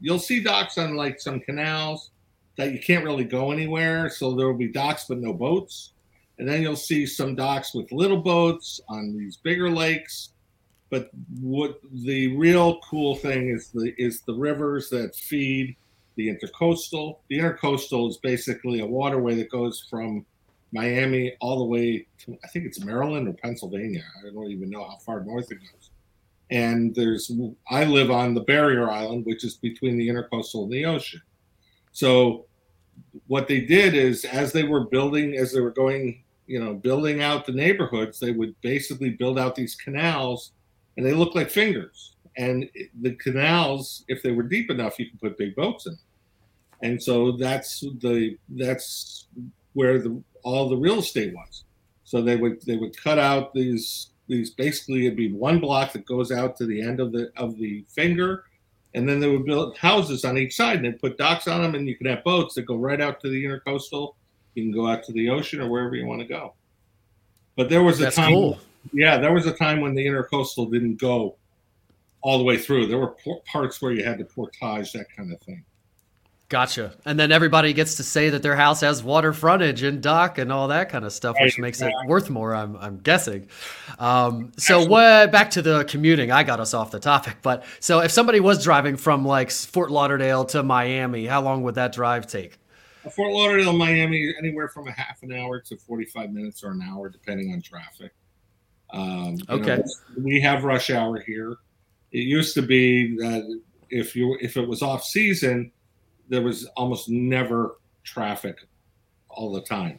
you'll see docks on like some canals that you can't really go anywhere, so there will be docks but no boats. And then you'll see some docks with little boats on these bigger lakes but what the real cool thing is the is the rivers that feed the intercoastal. The intercoastal is basically a waterway that goes from Miami all the way to I think it's Maryland or Pennsylvania. I don't even know how far north it goes. And there's I live on the barrier island, which is between the intercoastal and the ocean. So what they did is as they were building, as they were going, you know, building out the neighborhoods, they would basically build out these canals and they look like fingers. And the canals, if they were deep enough, you could put big boats in. And so that's the that's where the all the real estate was. So they would they would cut out these these basically it'd be one block that goes out to the end of the of the finger, and then they would build houses on each side and they put docks on them, and you can have boats that go right out to the intercoastal. You can go out to the ocean or wherever you want to go. But there was a That's time cool. Yeah, there was a time when the intercoastal didn't go all the way through. There were parts where you had to portage that kind of thing. Gotcha. And then everybody gets to say that their house has water frontage and dock and all that kind of stuff, which right, makes it worth more. I'm, I'm guessing. Um, so what? Back to the commuting. I got us off the topic, but so if somebody was driving from like Fort Lauderdale to Miami, how long would that drive take? Fort Lauderdale, Miami, anywhere from a half an hour to 45 minutes or an hour, depending on traffic. Um, okay. Know, we have rush hour here. It used to be that if you if it was off season, there was almost never traffic all the time.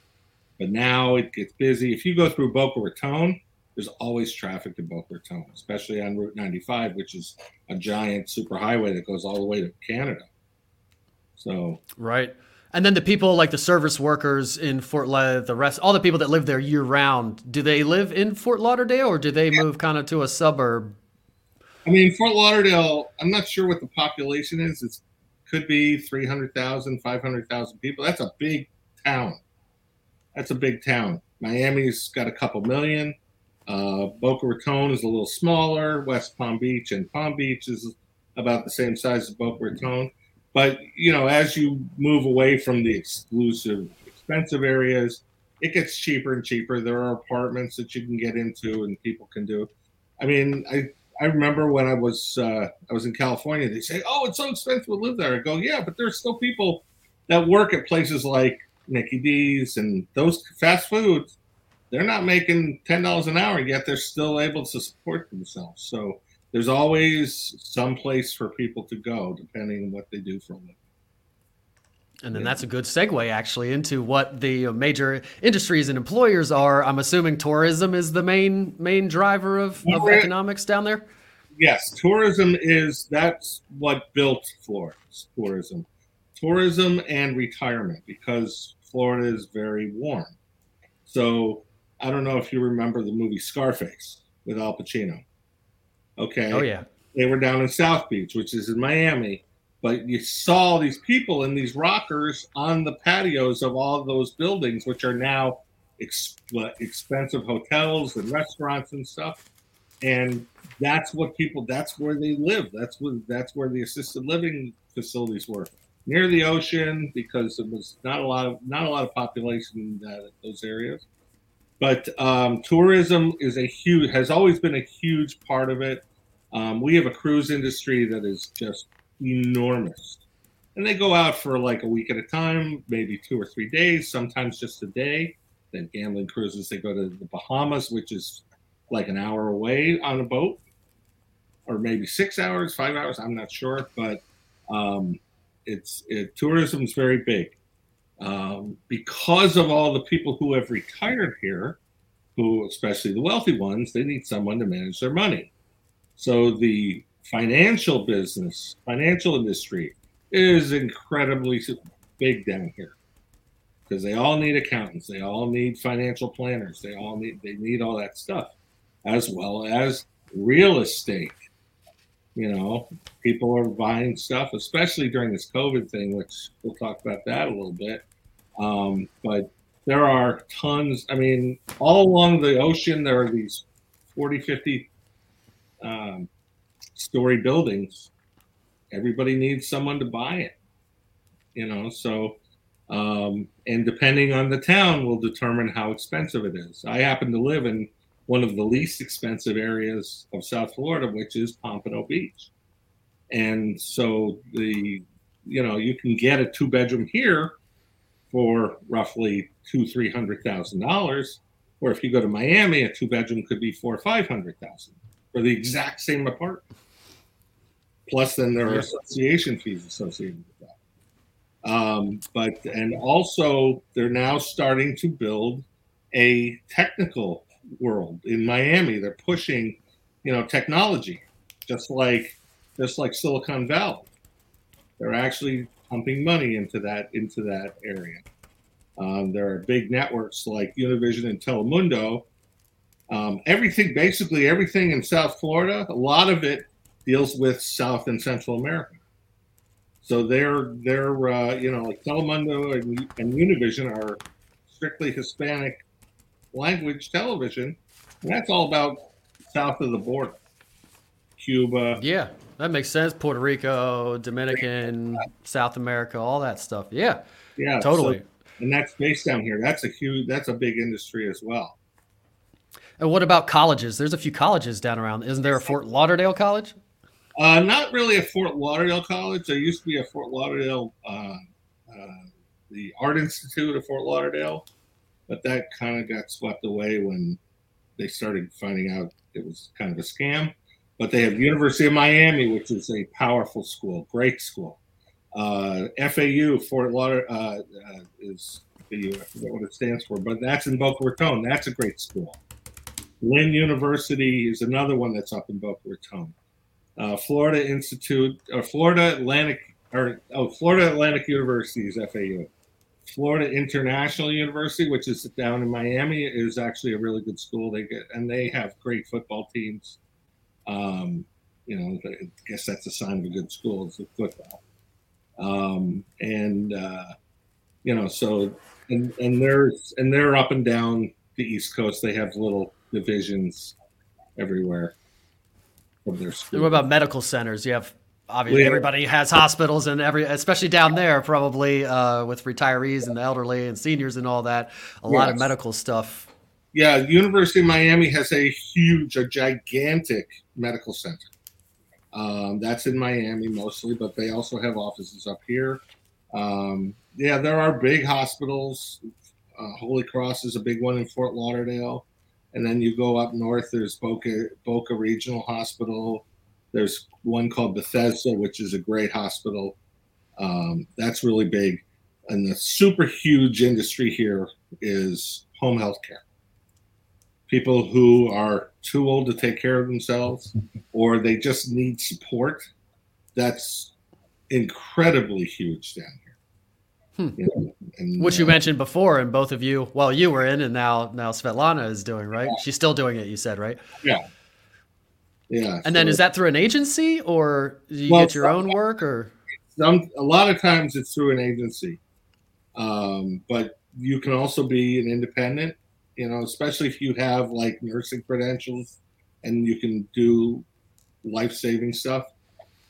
But now it gets busy. If you go through Boca Raton, there's always traffic in Boca Raton, especially on Route 95, which is a giant superhighway that goes all the way to Canada. So right. And then the people like the service workers in Fort Lauderdale, the rest, all the people that live there year round, do they live in Fort Lauderdale or do they yeah. move kind of to a suburb? I mean, Fort Lauderdale, I'm not sure what the population is. It could be 300,000, 500,000 people. That's a big town. That's a big town. Miami's got a couple million. Uh, Boca Raton is a little smaller. West Palm Beach and Palm Beach is about the same size as Boca Raton. But you know, as you move away from the exclusive, expensive areas, it gets cheaper and cheaper. There are apartments that you can get into and people can do. I mean, I I remember when I was uh, I was in California. They say, "Oh, it's so expensive to live there." I go, "Yeah, but there's still people that work at places like Mickey D's and those fast foods. They're not making ten dollars an hour yet. They're still able to support themselves. So there's always some place for people to go, depending on what they do for a living. And then that's a good segue actually into what the major industries and employers are. I'm assuming tourism is the main main driver of, of economics down there. Yes, tourism is that's what built Florida. Tourism, tourism and retirement because Florida is very warm. So I don't know if you remember the movie Scarface with Al Pacino. Okay. Oh yeah. They were down in South Beach, which is in Miami, but you saw these people in these rockers on the patios of all of those buildings, which are now ex- expensive hotels and restaurants and stuff. And that's what people. That's where they live. That's what. That's where the assisted living facilities were near the ocean because it was not a lot of not a lot of population in that, those areas. But um, tourism is a huge has always been a huge part of it. Um, we have a cruise industry that is just enormous. And they go out for like a week at a time, maybe two or three days, sometimes just a day. Then gambling cruises, they go to the Bahamas, which is like an hour away on a boat, or maybe six hours, five hours. I'm not sure, but um, it's it, tourism is very big um, because of all the people who have retired here, who especially the wealthy ones, they need someone to manage their money. So the financial business, financial industry is incredibly big down here because they all need accountants, they all need financial planners, they all need they need all that stuff, as well as real estate. You know, people are buying stuff, especially during this COVID thing, which we'll talk about that a little bit. Um, but there are tons. I mean, all along the ocean, there are these 40, 50 um, story buildings, everybody needs someone to buy it. You know, so um, and depending on the town will determine how expensive it is. I happen to live in one of the least expensive areas of South Florida, which is Pompano Beach. And so the you know, you can get a two bedroom here for roughly two, three hundred thousand dollars. Or if you go to Miami, a two bedroom could be four or five hundred thousand for the exact same apartment. Plus, then there are association fees associated with that. Um, but and also they're now starting to build a technical world in Miami. They're pushing, you know, technology, just like just like Silicon Valley. They're actually pumping money into that into that area. Um, there are big networks like Univision and Telemundo. Um, everything, basically everything in South Florida, a lot of it deals with South and Central America. So they're they're uh, you know like Telemundo and, and Univision are strictly Hispanic language television, and that's all about south of the border, Cuba. Yeah, that makes sense. Puerto Rico, Dominican, South America, all that stuff. Yeah, yeah, totally. So, and that's based down here. That's a huge. That's a big industry as well. And what about colleges? There's a few colleges down around. Isn't there a Fort Lauderdale College? Uh, not really a Fort Lauderdale college. There used to be a Fort Lauderdale, uh, uh, the Art Institute of Fort Lauderdale, but that kind of got swept away when they started finding out it was kind of a scam. But they have University of Miami, which is a powerful school, great school. Uh, FAU, Fort Lauderdale, uh, uh, is I forget what it stands for, but that's in Boca Raton. That's a great school. Lynn University is another one that's up in Boca Raton uh, Florida Institute or Florida Atlantic or oh Florida Atlantic University is FAU. Florida International University, which is down in Miami, is actually a really good school. They get and they have great football teams. Um, you know, I guess that's a sign of a good school is the football. Um, and uh, you know, so and and there's and they're up and down the East Coast. They have little divisions everywhere of their school. What about medical centers? You have obviously yeah. everybody has hospitals and every especially down there probably uh, with retirees and the elderly and seniors and all that a yes. lot of medical stuff yeah university of miami has a huge a gigantic medical center um, that's in miami mostly but they also have offices up here um, yeah there are big hospitals uh, holy cross is a big one in fort lauderdale and then you go up north. There's Boca Boca Regional Hospital. There's one called Bethesda, which is a great hospital. Um, that's really big. And the super huge industry here is home health care. People who are too old to take care of themselves or they just need support. That's incredibly huge down here. Hmm. You know, and, Which you uh, mentioned before, and both of you, well, you were in, and now now Svetlana is doing, right? Yeah. She's still doing it. You said, right? Yeah. Yeah. And so then is that through an agency, or do you well, get your own work, or? Some a lot of times it's through an agency, um, but you can also be an independent. You know, especially if you have like nursing credentials, and you can do life saving stuff.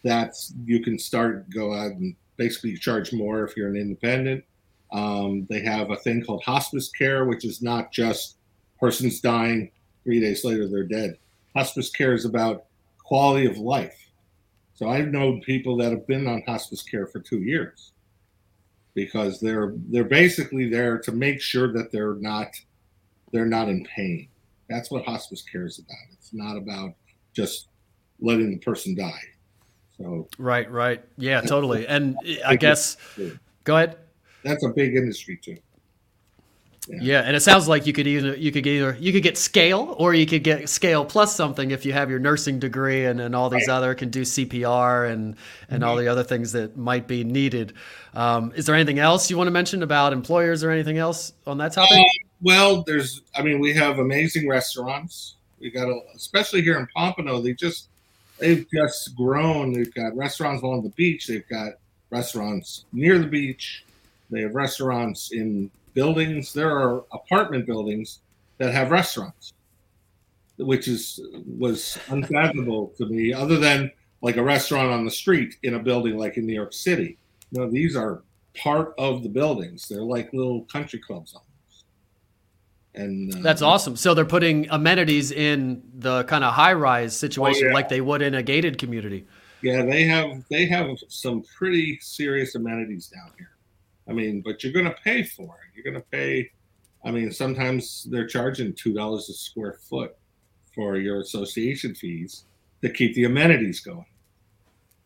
That's you can start go out and basically charge more if you're an independent. Um, they have a thing called hospice care, which is not just persons dying, three days later they're dead. Hospice care is about quality of life. So I've known people that have been on hospice care for two years because they're they're basically there to make sure that they're not they're not in pain. That's what hospice care is about. It's not about just letting the person die. So right, right, yeah, totally. And I guess go ahead. That's a big industry too. Yeah. yeah. and it sounds like you could either you could either you could get scale or you could get scale plus something if you have your nursing degree and, and all these right. other can do CPR and and mm-hmm. all the other things that might be needed. Um, is there anything else you want to mention about employers or anything else on that topic? Uh, well, there's I mean we have amazing restaurants. We got a, especially here in Pompano. They just they've just grown. They've got restaurants along the beach. They've got restaurants near the beach. They have restaurants in buildings. There are apartment buildings that have restaurants, which is was unfathomable to me. Other than like a restaurant on the street in a building like in New York City. No, these are part of the buildings. They're like little country clubs and uh, that's awesome. So they're putting amenities in the kind of high rise situation oh, yeah. like they would in a gated community. Yeah, they have they have some pretty serious amenities down here. I mean, but you're going to pay for it. You're going to pay. I mean, sometimes they're charging two dollars a square foot for your association fees to keep the amenities going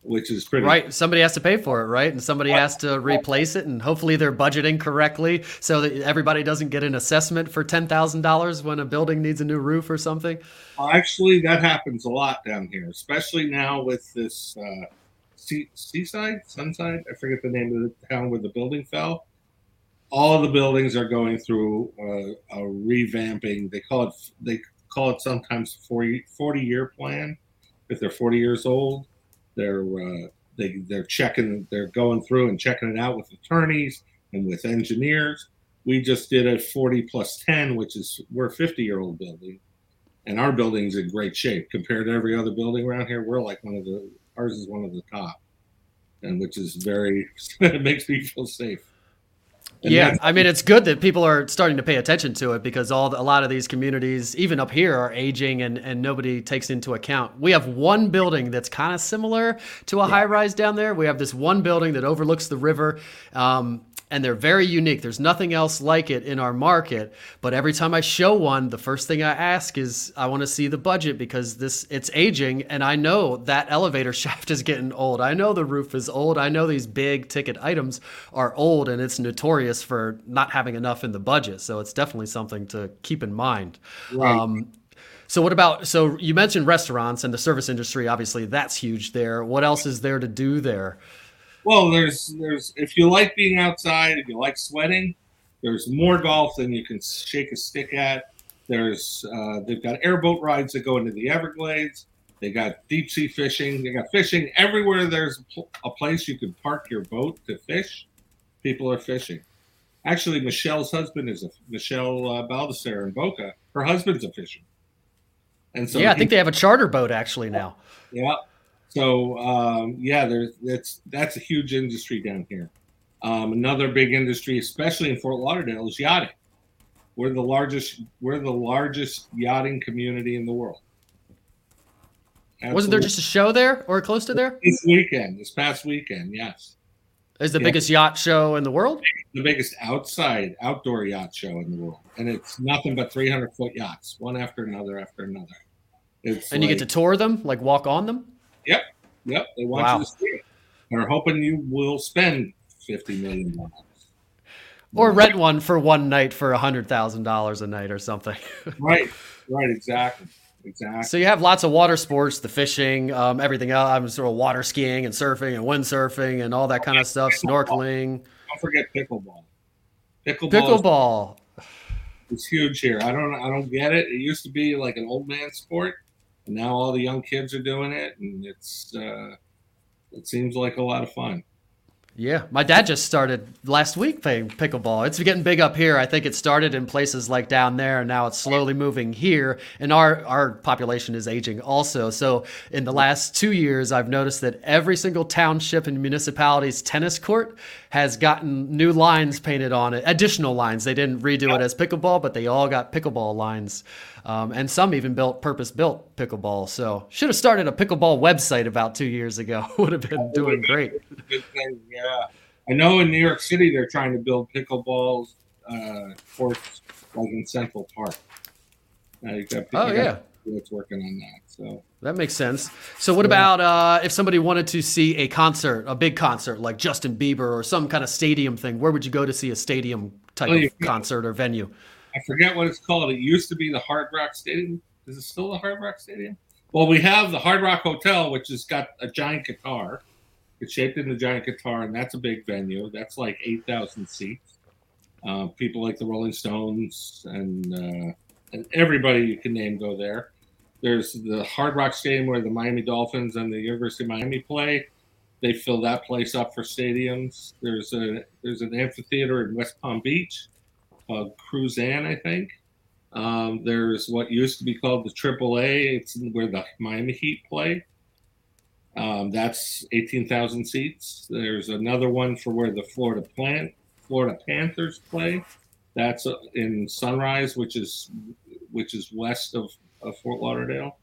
which is pretty right. Somebody has to pay for it, right? And somebody has to replace it, and hopefully they're budgeting correctly so that everybody doesn't get an assessment for ten thousand dollars when a building needs a new roof or something. Actually, that happens a lot down here, especially now with this uh, sea, seaside, sunside. I forget the name of the town where the building fell. All the buildings are going through uh, a revamping. They call it they call it sometimes 40, 40 year plan if they're 40 years old they're uh, they they're checking, they're going through and checking it out with attorneys and with engineers. We just did a 40 plus 10, which is we're a 50 year old building, and our building's in great shape compared to every other building around here. We're like one of the ours is one of the top, and which is very it makes me feel safe. And yeah, I mean it's good that people are starting to pay attention to it because all the, a lot of these communities, even up here, are aging and and nobody takes into account. We have one building that's kind of similar to a yeah. high rise down there. We have this one building that overlooks the river. Um, and they're very unique. There's nothing else like it in our market. But every time I show one, the first thing I ask is I want to see the budget because this it's aging and I know that elevator shaft is getting old. I know the roof is old. I know these big ticket items are old and it's notorious for not having enough in the budget. So it's definitely something to keep in mind. Right. Um, so what about so you mentioned restaurants and the service industry obviously that's huge there. What else is there to do there? Well, there's there's if you like being outside, if you like sweating, there's more golf than you can shake a stick at. There's uh, they've got airboat rides that go into the Everglades. They got deep sea fishing. They got fishing everywhere. There's a place you can park your boat to fish. People are fishing. Actually, Michelle's husband is a Michelle uh, Baldassare in Boca. Her husband's a fisherman. And so yeah, I think they have a charter boat actually now. Yeah, so um, yeah, there's that's that's a huge industry down here. Um, another big industry, especially in Fort Lauderdale, is yachting. We're the largest. We're the largest yachting community in the world. Absolutely. Wasn't there just a show there or close to there? This weekend, this past weekend, yes. Is the yeah. biggest yacht show in the world? The biggest outside outdoor yacht show in the world, and it's nothing but 300 foot yachts, one after another after another. It's and like, you get to tour them, like walk on them. Yep, yep. They want Wow. you to see it. They're hoping you will spend fifty million dollars. Or rent one for one night for a hundred thousand dollars a night or something. Right, right, exactly, exactly. so you have lots of water sports, the fishing, um, everything else. I'm sort of water skiing and surfing and windsurfing and all that kind of stuff, snorkeling, Don't forget pickleball. Pickleball, pickleball. is huge here. I don't, I don't get it. It used to be like an old man sport, and now all the young kids are doing it, and it's, uh, it seems like a lot of fun. Yeah, my dad just started last week playing pickleball. It's getting big up here. I think it started in places like down there, and now it's slowly moving here. And our our population is aging also. So in the last two years, I've noticed that every single township and municipality's tennis court has gotten new lines painted on it, additional lines. They didn't redo it as pickleball, but they all got pickleball lines. Um, and some even built purpose built pickleball. So should have started a pickleball website about two years ago. Would have been doing great. Good thing, yeah. I know in New York City they're trying to build pickleball uh, courts like in Central Park. Uh, got, Oh, yeah. People that's working on that. So That makes sense. So, what about uh, if somebody wanted to see a concert, a big concert like Justin Bieber or some kind of stadium thing? Where would you go to see a stadium type Well, you- of concert or venue? I forget what it's called. It used to be the Hard Rock Stadium. Is it still the Hard Rock Stadium? Well, we have the Hard Rock Hotel, which has got a giant guitar. It's shaped into the giant guitar, and that's a big venue. That's like eight thousand seats. Uh, people like the Rolling Stones and uh, and everybody you can name go there. There's the Hard Rock Stadium where the Miami Dolphins and the University of Miami play. They fill that place up for stadiums. There's a there's an amphitheater in West Palm Beach called Cruzan, I think. Um, there's what used to be called the AAA. It's where the Miami Heat play. Um, that's 18,000 seats. There's another one for where the Florida Plant, Florida Panthers play. That's uh, in Sunrise, which is which is west of, of Fort mm-hmm. Lauderdale.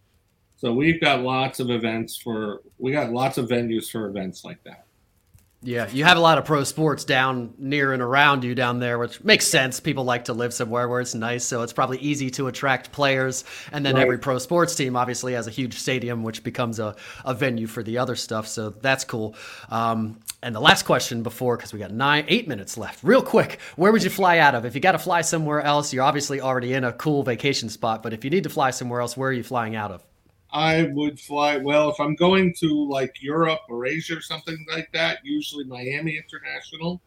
So we've got lots of events for we got lots of venues for events like that. Yeah, you have a lot of pro sports down near and around you down there, which makes sense. People like to live somewhere where it's nice, so it's probably easy to attract players. And then Right. every pro sports team obviously has a huge stadium, which becomes a, a venue for the other stuff. So that's cool. Um, and the last question before, because we got nine, eight minutes left, real quick, where would you fly out of? If you got to fly somewhere else, you're obviously already in a cool vacation spot. But if you need to fly somewhere else, where are you flying out of? I would fly. Well, if I'm going to like Europe or Asia or something like that, usually Miami International,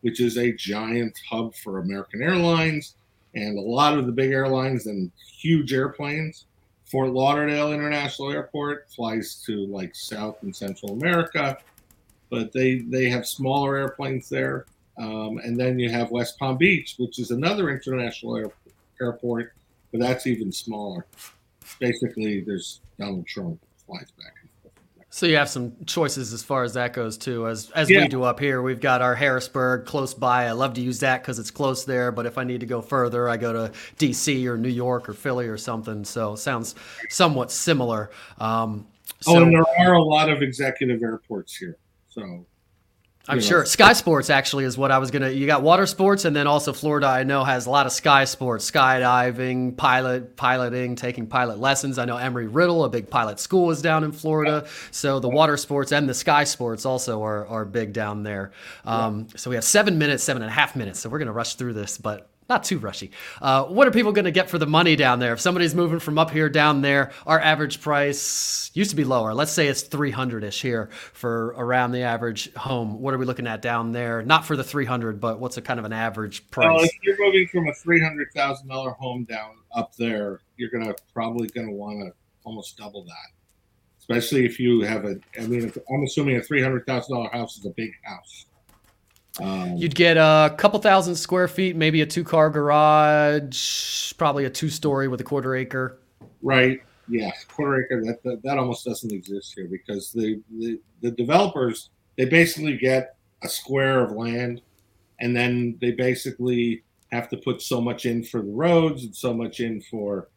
which is a giant hub for American Airlines and a lot of the big airlines and huge airplanes. Fort Lauderdale International Airport flies to like South and Central America, but they they have smaller airplanes there. Um, and then you have West Palm Beach, which is another international air, airport, but that's even smaller basically there's Donald Trump flies back and forth. So you have some choices as far as that goes too. As as Yeah. we do up here, we've got our Harrisburg close by. I love to use that because it's close there. But if I need to go further, I go to D.C. or New York or Philly or something. So sounds somewhat similar. Um, so oh, and there are a lot of executive airports here. So I'm you know. sure Sky Sports actually is what I was gonna. You got water sports, and then also Florida. I know has a lot of sky sports, skydiving, pilot, piloting, taking pilot lessons. I know Embry-Riddle, a big pilot school, is down in Florida. So the water sports and the sky sports also are are big down there. Um, So we have seven minutes, seven and a half minutes. So we're gonna rush through this, but. Not too rushy. Uh, what are people going to get for the money down there? If somebody's moving from up here down there, our average price used to be lower. Let's say it's 300 ish here for around the average home. What are we looking at down there? Not for the 300, but what's a kind of an average price? well, if you're moving from a three hundred thousand dollar home down up there, you're gonna probably gonna want to almost double that. Especially if you have a, I mean, if, I'm assuming a three hundred thousand dollar house is a big house. Um, You'd get a couple thousand square feet, maybe a two car garage, probably a two story with a quarter acre. Right. Yeah. Quarter acre. That, that that almost doesn't exist here because the, the the developers they basically get a square of land, and then they basically have to put so much in for the roads and so much in for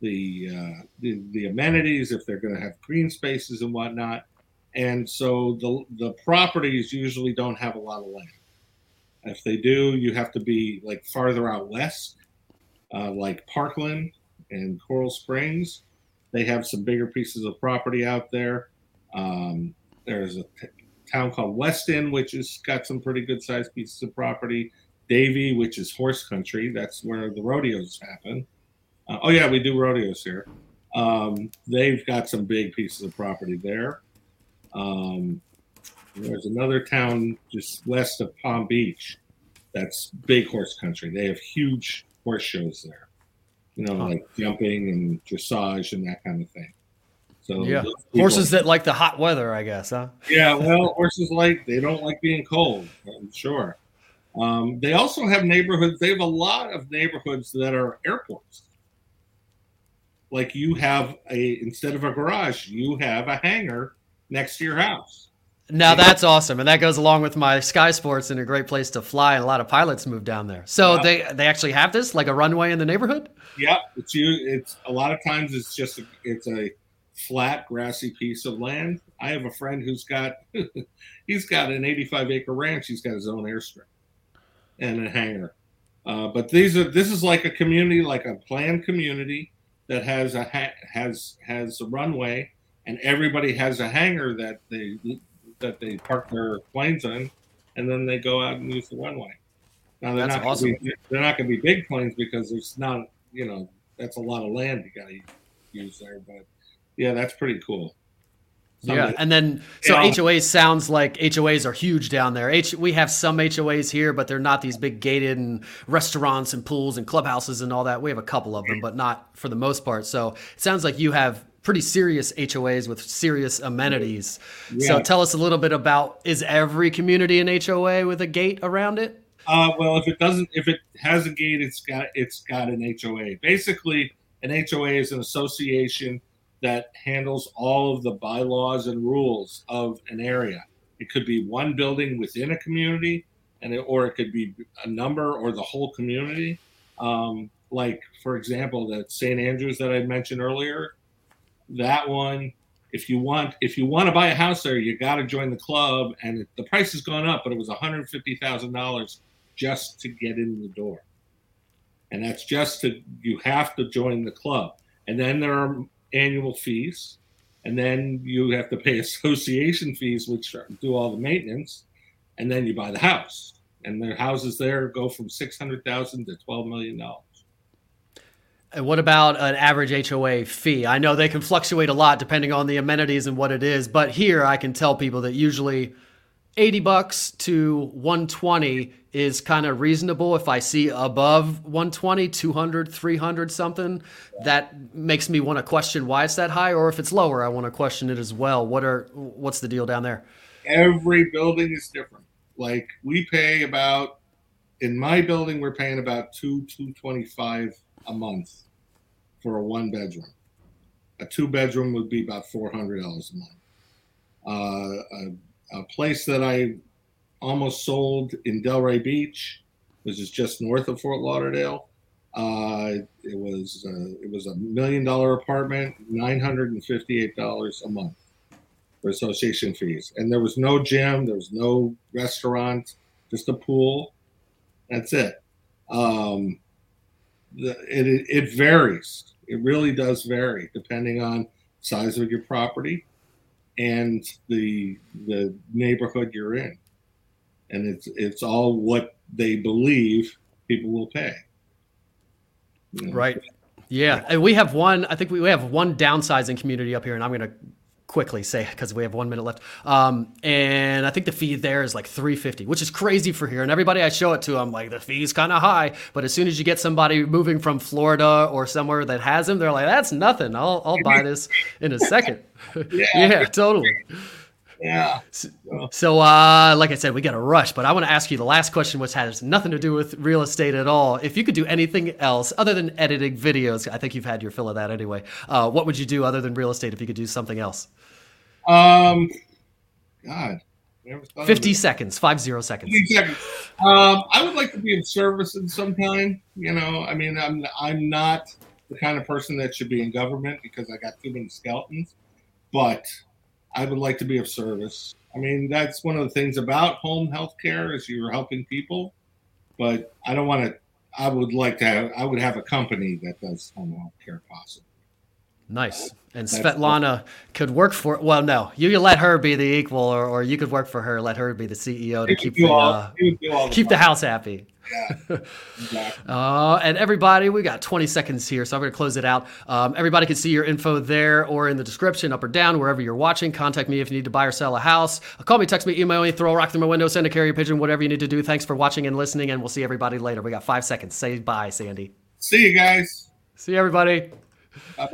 the uh, the, the amenities if they're going to have green spaces and whatnot. And so the the properties usually don't have a lot of land. If they do, you have to be like farther out west, uh, like Parkland and Coral Springs. They have some bigger pieces of property out there. Um, there's a t- town called Weston, which has got some pretty good sized pieces of property. Davie, which is horse country, that's where the rodeos happen. Uh, oh yeah, we do rodeos here. Um, they've got some big pieces of property there. Um, there's another town just west of Palm Beach that's big horse country. They have huge horse shows there, you know, like jumping and dressage and that kind of thing. So Yeah. Horses that like the hot weather, I guess, huh? yeah, well, horses like they don't like being cold. I'm sure. Um, they also have neighborhoods. They have a lot of neighborhoods that are airports. Like you have a instead of a garage, you have a hangar next to your house. Now that's awesome, and that goes along with my Sky Sports and a great place to fly. And a lot of pilots move down there, so Yeah. they they actually have this like a runway in the neighborhood. Yeah, it's you. It's a lot of times it's just a, it's a flat grassy piece of land. I have a friend who's got he's got an 85 acre ranch. He's got his own airstrip and a hangar. Uh, but these are this is like a community, like a planned community that has a ha- has has a runway, and everybody has a hangar that they that they park their planes in, and then they go out and use the runway. Now they're That's not awesome. be, they're not going to be big planes because there's not you know that's a lot of land you got to use there. But yeah, that's pretty cool. Yeah, and then so Yeah. HOAs sounds like HOAs are huge down there. H we have some HOAs here, but they're not these big gated and restaurants and pools and clubhouses and all that. We have a couple of them, but not for the most part. So it sounds like you have pretty serious HOAs with serious amenities. So tell us a little bit about is every community an HOA with a gate around it? Uh, well, if it doesn't, if it has a gate, it's got it's got an HOA. Basically, an HOA is an association that handles all of the bylaws and rules of an area. It could be one building within a community, and it, or it could be a number or the whole community. Um, like for example, that St. Andrews that I mentioned earlier, that one. If you want, if you want to buy a house there, you got to join the club, and the price has gone up, but it was one hundred fifty thousand dollars just to get in the door. And that's just to, you have to join the club. And then there are annual fees. And then you have to pay association fees, which do all the maintenance. And then you buy the house. And the houses there go from 600,000 to $12 million. And what about an average HOA fee? I know they can fluctuate a lot depending on the amenities and what it is, but here I can tell people that usually 80 bucks to 120 is kind of reasonable if I see above 120, 200, 300 something, that makes me want to question why it's that high or if it's lower, I want to question it as well. What are what's the deal down there? Every building is different. Like we pay about, in my building, we're paying about two, 225 a month for a one bedroom. A two bedroom would be about four hundred dollars a month. Uh, a, a place that I almost sold in Delray Beach, which is just north of Fort Lauderdale. Uh, it was uh, it was a million dollar apartment, nine hundred and fifty eight dollars a month for association fees, and there was no gym, there was no restaurant, just a pool. That's it. Um, it it varies. It really does vary depending on size of your property and the the neighborhood you're in, and it's it's all what they believe people will pay. You know? Right. Yeah. And we have one, I think we we have one downsizing community up here, and I'm going to quickly say because we have one minute left. Um, and I think the fee there is like 350, which is crazy for here. And everybody I show it to, I'm like, the fee's kind of high. But as soon as you get somebody moving from Florida or somewhere that has them, they're like, that's nothing. I'll, I'll buy this in a second. Yeah. yeah, totally. Yeah. So, uh, like I said, we got to rush, but I want to ask you the last question, which has nothing to do with real estate at all. If you could do anything else other than editing videos, I think you've had your fill of that anyway. Uh, what would you do other than real estate if you could do something else? Um. God. Never thought of 50 seconds, five zero seconds. 50 seconds. Um, I would like to be of service in some kind. You know, I mean, I'm I'm not the kind of person that should be in government because I got too many skeletons, but I would like to be of service. I mean, that's one of the things about home health care is you're helping people, but I don't want to. I would like to have. I would have a company that does home health care possible. Nice. And Svetlana could work for. Well, no, you can let her be the equal, or, or you could work for her. Let her be the CEO to keep the, all, uh, he would do all the keep the house happy. Yeah, exactly. Uh, and everybody, we got 20 seconds here, so I'm going to close it out. Um, everybody can see your info there or in the description, up or down, wherever you're watching. Contact me if you need to buy or sell a house. Uh, call me, text me, email me, throw a rock through my window, send a carrier pigeon, whatever you need to do. Thanks for watching and listening, and we'll see everybody later. We got five seconds. Say bye, Sandy. See you guys. See you, everybody. Bye bye.